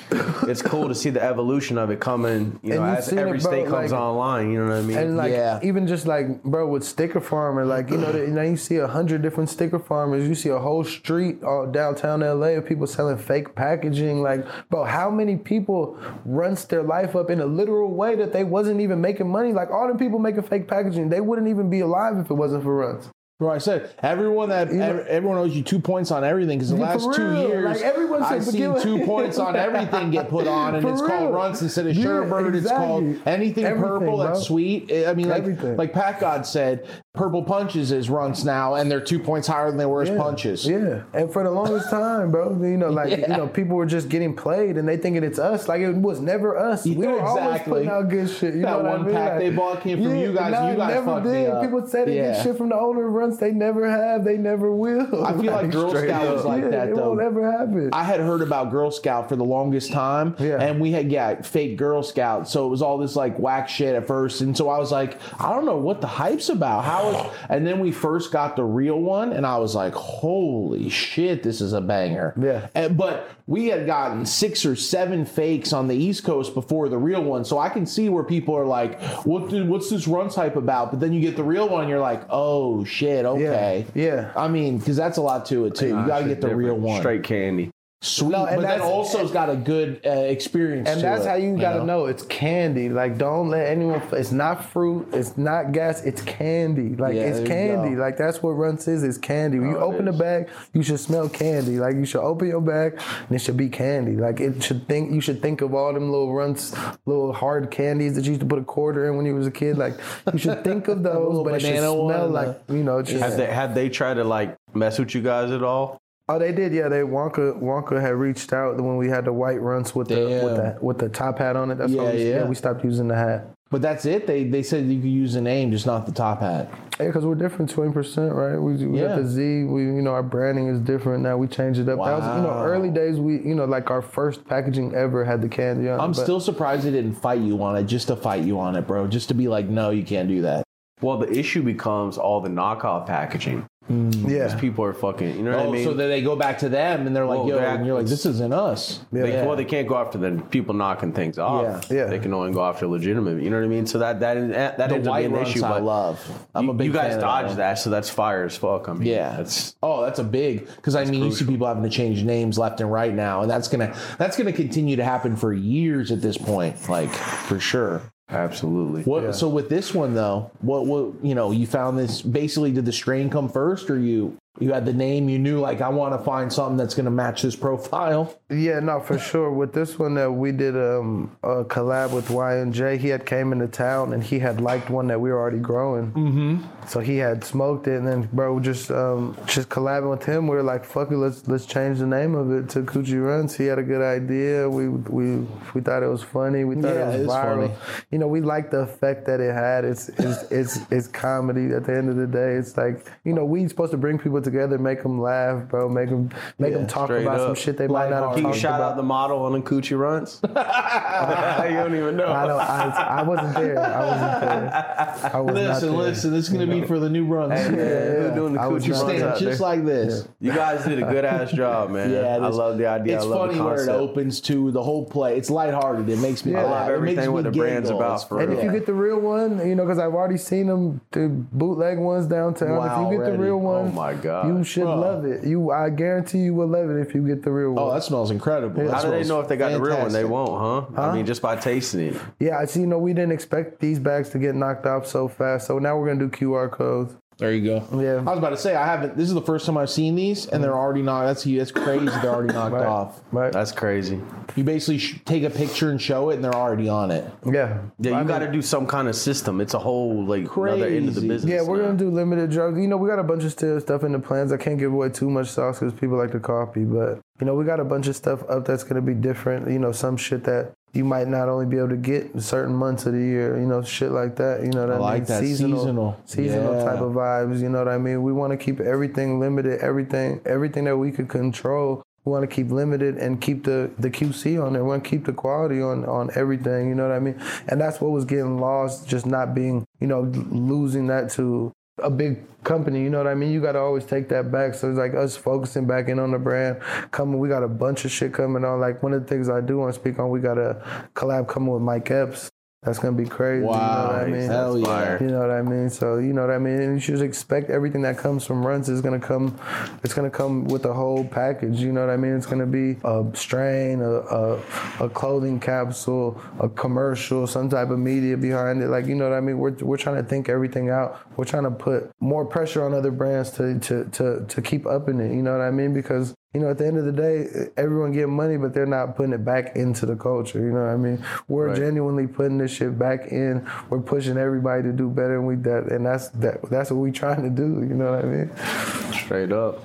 it's cool to see the evolution of it coming. You know, as seen it, every bro, state comes like- online. You know what I mean? And like Yeah. even just like bro with sticker farmer, like you know, the, you you see a hundred different sticker farmers. You see a whole street all downtown LA of people selling fake packaging. Like bro, how many people runs their life up in a literal way that they wasn't even making money? Like all them people making fake packaging, they wouldn't even be alive if it wasn't for runs. Right, I said everyone that everyone owes you two points on everything because the Yeah, last two years Like, everyone I've seen two points on everything get put on, and For it's real. called runts instead of Yeah, Sherbert. It's called anything Everything, purple bro. that's sweet. I mean, like Everything. like Pat God said, purple punches is runts now, and they're two points higher than they were as punches. Yeah, and for the longest time, bro, you know, like you know, people were just getting played, and they thinking it's us. Like it was never us. We Yeah, were always exactly. putting out good shit. You That know what one I mean? pack Like, they bought came from you guys, nah, you guys never did. up. People said they Yeah. get shit from the owner runs. They never have. They never will. I feel like Girl Straight Scout was like yeah, that it though. won't ever happen. I had heard about Girl Scout for the longest time, Yeah. and we had yeah fake Girl Scout, so it was all this like whack shit at first, and so I was like, I don't know what the hype's about. How And then we first got the real one, and I was like, holy shit, this is a banger. Yeah. And, but we had gotten six or seven fakes on the East Coast before the real one, so I can see where people are like, what did, what's this run type about? But then you get the real one, and you're like, oh shit, okay, yeah. yeah. I mean, because that's a lot to it too. you got to get the real one. Straight candy. Sweet, No, and but then that's- also it's got a good uh, experience. And to that's it, how you gotta know? know it's candy. Like, don't let anyone. It's not fruit. It's not gas. It's candy. Like, Yeah, it's candy. Like, that's what Runts is. It's candy. When you Oh, it open the bag, you should smell candy. Like, you should open your bag and it should be candy. Like, it should think. You should think of all them little Runts, little hard candies that you used to put a quarter in when you was a kid. Like, you should think of those, but it should smell one, like you know. It should, Have they had they tried to like mess with you guys at all? Oh, they did. Yeah, they Wonka Wonka had reached out when we had the white runs with the with the with the top hat on it. That's Yeah, why we, yeah. we stopped using the hat. But that's it. They they said you could use the name, just not the top hat. Yeah, because we're different, twenty percent, right? We, we Yeah. got the Z. We, you know, our branding is different now. We changed it up. That was, you know, early days. We, you know, like our first packaging ever had the candy on. I'm but- still surprised they didn't fight you on it, just to fight you on it, bro. Just to be like, no, you can't do that. Well, the issue becomes all the knockoff packaging. Mm. yeah. People are fucking. You know what Oh, I mean? so then they go back to them and they're like, Well, yo, they're and you're like, this isn't us. They, Yeah. Well, they can't go after the people knocking things off. Yeah, yeah. They can only go after legitimate. You know what I mean? So that that that, that The ends up white being an issue. I love. I'm you, a big you guys fan of dodged one. that, so that's fire as fuck. I mean, Yeah, that's oh, that's a big because I mean, you see people having to change names left and right now, and that's gonna that's gonna continue to happen for years at this point, like for sure. Absolutely. What? So with this one though, what? What? You know, you found this. Basically, did the strain come first, or you you had the name? You knew like I want to find something that's gonna match this profile. Yeah, no, for sure. With this one that we did um, a collab with YN Jay, he had came into town and he had liked one that we were already growing. Mm-hmm. So he had smoked it, and then bro, just um, just collabing with him, we were like, "Fuck it, let's let's change the name of it to Coochie Runs." He had a good idea. We we we thought it was funny. We thought Yeah, it it was viral. funny. You know, we like the effect that it had. It's it's it's it's comedy. At the end of the day, it's like you know, we supposed to bring people together, make them laugh, bro, make them make Yeah, them talk straight about some shit they might not have Can you shout about. out the model on the coochie runs? you don't even know. I don't. I, I wasn't there. I wasn't there. I was Listen, there. listen. This is gonna be for the new runs. Hey, man, yeah. who doing the coochie not runs just there? like this. You guys did a good ass job, man. Yeah, I love the idea. It's I love funny the where it opens to the whole play. It's lighthearted. It makes me Yeah. I laugh. love everything me what the brand's giggle. about, for And if you get the real one, you know, because I've already seen them, the bootleg ones downtown. If you get the real one, Oh my God. You should Bro. love it. You, I guarantee you will love it if you get the real oh, one. Oh, that smells incredible. That How do they smells know if they got the real one? They won't, huh? I mean, just by tasting it. yeah, I see. You know, we didn't expect these bags to get knocked off so fast. So now we're gonna do QR codes. There you go. Yeah. I was about to say I haven't. This is the first time I've seen these, and they're already knocked. That's that's crazy. They're already knocked Right. off. Right. That's crazy. You basically sh- take a picture and show it, and they're already on it. yeah. Yeah, you got to do some kind of system. It's a whole like another end of the Crazy. business. Yeah, we're now. gonna do limited drugs. You know, we got a bunch of still stuff in the plans. I can't give away too much sauce because people like to copy, but you know, we got a bunch of stuff up that's gonna be different. You know, some shit that you might not only be able to get certain months of the year. You know, shit like that. You know, what I, like mean? that. seasonal, Seasonal. seasonal Yeah. type of vibes. You know what I mean? We want to keep everything limited. Everything, everything that we could control. We want to keep limited and keep the, the QC on there. We want to keep the quality on, on everything. You know what I mean? And that's what was getting lost, just not being, you know, losing that to a big company. You know what I mean? You got to always take that back. So it's like us focusing back in on the brand. Coming, we got a bunch of shit coming on. Like one of the things I do want to speak on, we got a collab coming with Mike Epps. That's gonna be crazy. Wow. You know what I mean? Hell yeah. fire. You know what I mean? So you know what I mean. And you should expect everything that comes from runs is gonna come. It's gonna come with a whole package. You know what I mean? It's gonna be a strain, a a, a clothing capsule, a commercial, some type of media behind it. Like you know what I mean? We're we're trying to think everything out. We're trying to put more pressure on other brands to to to to keep upping it. You know what I mean? Because you know, at the end of the day, everyone getting money, but they're not putting it back into the culture. You know what I mean? We're Right. genuinely putting this shit back in. We're pushing everybody to do better, and we that, and that's that. That's what we trying to do. You know what I mean? straight up.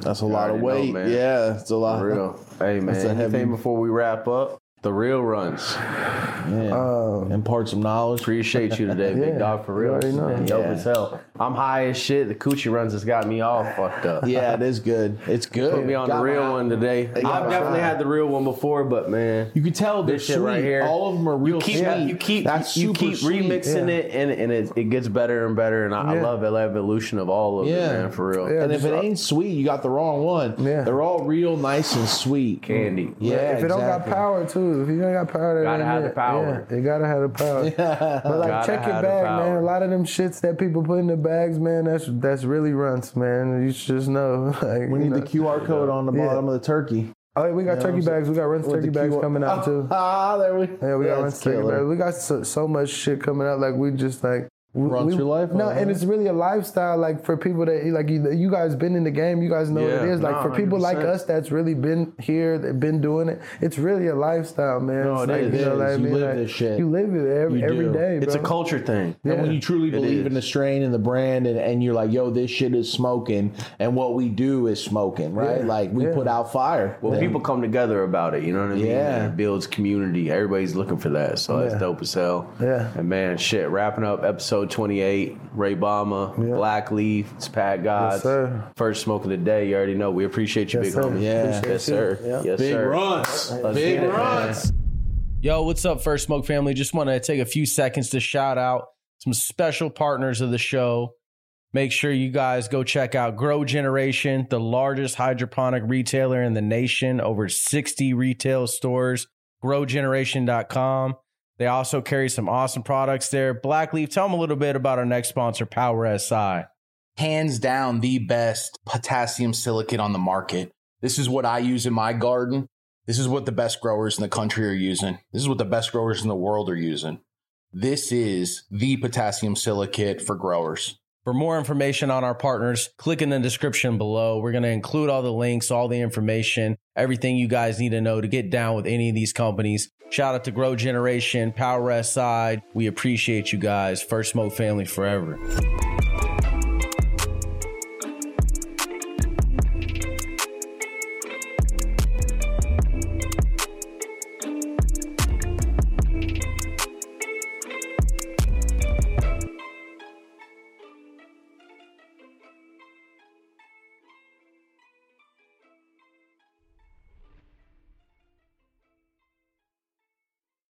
That's a lot of weight. know, man. yeah, it's a lot. For real. Hey man, That's a anything before we wrap up? The real runs. Yeah. Um, Impart some knowledge. Appreciate you today, big Yeah, dog. For you real. already know. Dope Yeah. as hell. I'm high as shit. The coochie runs has got me all fucked up. Yeah, it is good. It's good. Put me on Got the real one today. I've definitely eye. had the real one before, but man, You can tell this shit sweet. right here. All of them are real keep, sweet. You keep That's you super keep sweet. remixing yeah. it, and and it, it gets better and better. And I, I love the evolution of all of Yeah. it, man. For real. Yeah. and if it ain't sweet, you got the wrong one. Yeah. They're all real nice and sweet. Candy. Yeah, if it don't got power too, if you don't got power, that Gotta have it. the power. Yeah, you gotta have the power. But like, Gotta check your have bag, man. A lot of them shits that people put in the bags, man. That's that's really runts, man. You should just know. Like, We need know. the QR code on the Yeah. bottom of the turkey. Oh, yeah, we got You know turkey bags. We got runs turkey bags QR coming out too. Ah, there we. Go. Yeah, we got That's runs turkey bags. We got so, so much shit coming out. Like we just like. We, Runs we- your life No, on, and it's really a lifestyle. Like for people that like you, you guys been in the game, you guys know what it Yeah, is. Like no, for people like 100%. us that's really been here, that been doing it. It's really a lifestyle, man. No, It's it like, is. You, know what I You mean? live Like, this shit. You live it every, You every do. It's a culture thing. And when you truly believe in the strain and the brand, and, and you're like, yo, this shit is smoking, and what we do is smoking, right? Yeah. Like we Yeah. put out fire. Well, people come together about it. You know what I mean? Yeah. It builds community. Everybody's looking for that. So that's dope as hell. Yeah. And man, shit. Wrapping up episode 28. Ray Bama, Yeah. Black Leaf, it's Pat Gods. sir. First smoke of the day. You already know. We appreciate you, Yes, big sir. homie. Yeah. Yes, sir. you. Yeah. Yes, Big sir. runs, Let's big get it, runs. Yo, what's up, First Smoke family? Just want to take a few seconds to shout out some special partners of the show. Make sure you guys go check out Grow Generation, the largest hydroponic retailer in the nation, over 60 retail stores, growgeneration.com. They also carry some awesome products there. Blackleaf, tell them a little bit about our next sponsor, Power SI. hands down the best potassium silicate on the market. This is what I use in my garden. This is what the best growers in the country are using. This is what the best growers in the world are using. This is the potassium silicate for growers. For more information on our partners, click in the description below. We're going to include all the links, all the information, everything you guys need to know to get down with any of these companies. Shout out to Grow Generation, Power Side. We appreciate you guys. First Smoke Family forever.